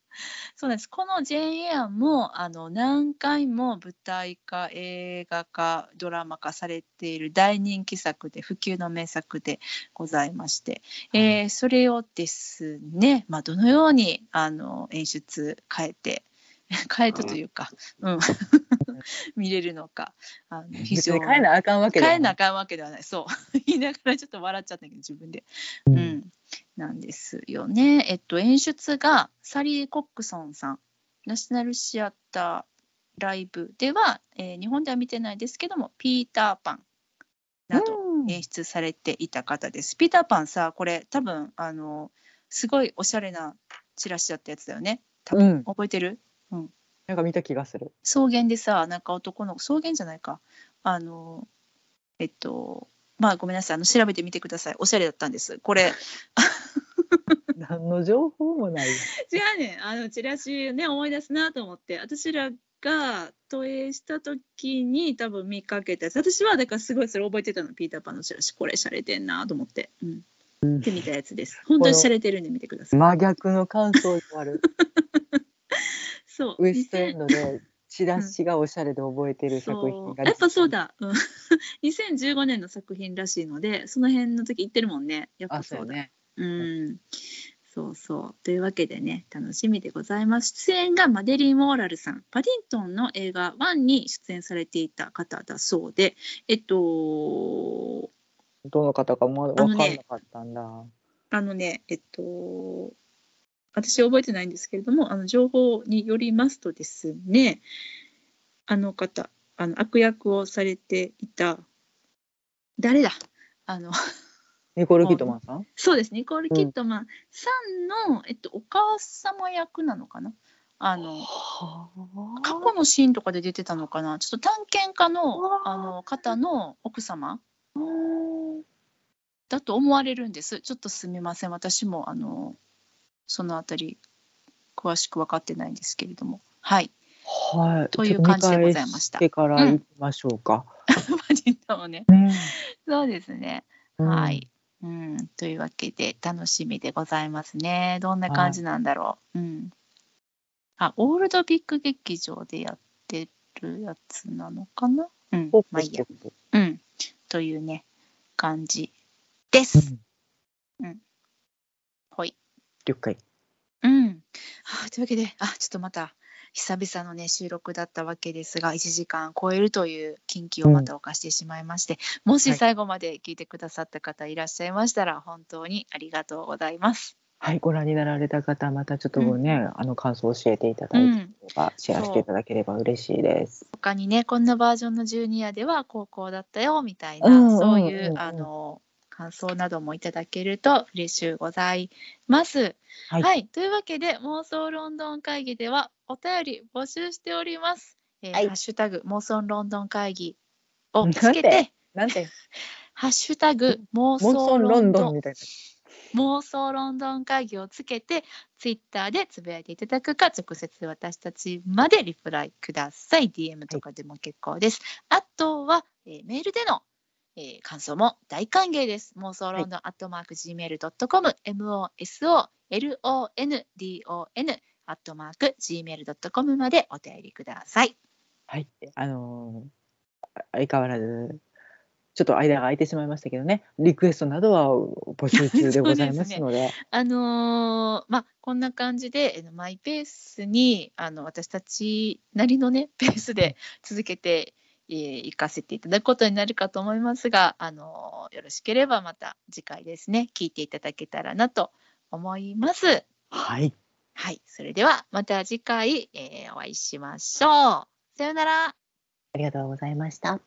そうです。このジェーン・エアもあの何回も舞台化、映画化、ドラマ化されている大人気作で、普及の名作でございまして、えーそれをですね、まあ、どのようにあの演出変えて、[LAUGHS] 変えたというか、うん、[LAUGHS] 見れるのか、あの非常
別に変えなあかんわけ
変えなあ
い
かんわけではない。そう。[LAUGHS] 言いながらちょっと笑っちゃったけど、自分で。
う
うんん、なんですよね。えっと、演出がサリー・コックソンさん、ナショナルシアターライブでは、えー日本では見てないですけども、ピーター・パンなど
うん
演出されていた方です。ピーター・パンさ、これ多分、あの、すごいおしゃれなチラシだったやつだよね。多分、
うん
覚えてる？
なんか見た気がする。
草原でさなんか男の子草原じゃないか。あのえっとまあごめんなさい。あの調べてみてください。おしゃれだったんです。これ。[LAUGHS]
何の情報もない。
違うね。んあのチラシね思い出すなと思って。私らが投影した時に多分見かけたやつ。私はだからすごいそれ覚えてたの。ピーターパンのチラシ。これ洒落てんなと思って、うん、
うん。
って見たやつです。本当に洒落てるんで見てください。
真逆の感想がある [LAUGHS]
そう。
ウエストエンドでチラシがおしゃれで覚えてる作品が
そう。やっぱそうだ、うん、[LAUGHS] 2015年の作品らしいのでその辺の時行ってるもんね。やっぱ
あ
そ
ううね。
うん。そうそう。というわけでね楽しみでございます。出演がマデリー・モーラルさん。パディントンの映画「ワンに出演されていた方だそうで。えっと。
どの方かまだ分かんなかったんだ、
あのねえっと私覚えてないんですけれどもあの情報によりますとですねあの方あの悪役をされていた誰だ？あの
ニコール・キットマンさん？[LAUGHS]
そうです。ニコール・キットマンさんの、えっと、お母様役なのかな？あの過去のシーンとかで出てたのかな？ちょっと探検家のあ。の方の奥様だと思われるんです。ちょっとすみません。私もあのそのあたり詳しく分かってないんですけれども。はい。
はい。
という感じでございました。
してから行きましょうか、
マジントンをね。
ね。
そうですね。
うん。
はい、うん、というわけで楽しみでございますね。どんな感じなんだろう。うん。あ、オールドビッグ劇場でやってるやつなのかな？うん。まあいいや。うん、というね感じです。
うん。
ほい。
了解
うん。はあ、というわけで、あ、ちょっとまた久々のね収録だったわけですが、1時間超えるという近畿をまた犯してしまいまして、もし
はい
最後まで聞いてくださった方いらっしゃいましたら、本当にありがとうございます。
はい、ご覧になられた方、またちょっとね、あの感想を教えていただいて、シェアしていただければ嬉しいです。
他にねこんなバージョンのジュニアでは高校だったよみたいな、
うんうんうんうん
そういうあの感想などもいただけると嬉しゅうございます。
はい。
はい、というわけで妄想ロンドン会議ではお便り募集しております。えー
はい。
ハッシュタグ妄想ロンドン会議をつけて、
なんて、[LAUGHS]
ハッシュタグ妄想
ロ
ン
ドン。みたい
妄想ロンドン会議をつけてツイッターでつぶやいていただくか直接私たちまでリプライください。DM とかでも結構です、あとは、えーメールでの、えー感想も大歓迎です。妄想ロンドンアットマーク Gmail.com、MOSOLONDON アットマーク Gmail.com までお便りください。
はい、あのー相変わらず、ちょっと間が空いてしまいましたけどね、リクエストなどは募集中でございますので、[LAUGHS]
あのーまあこんな感じでえーマイペースにあの私たちなりのねペースで続けてえー行かせていただくことになるかと思いますが、あのーよろしければまた次回ですね聞いていただけたらなと思います。
はい、
はい、それではまた次回、えーお会いしましょう。さようなら。
ありがとうございました。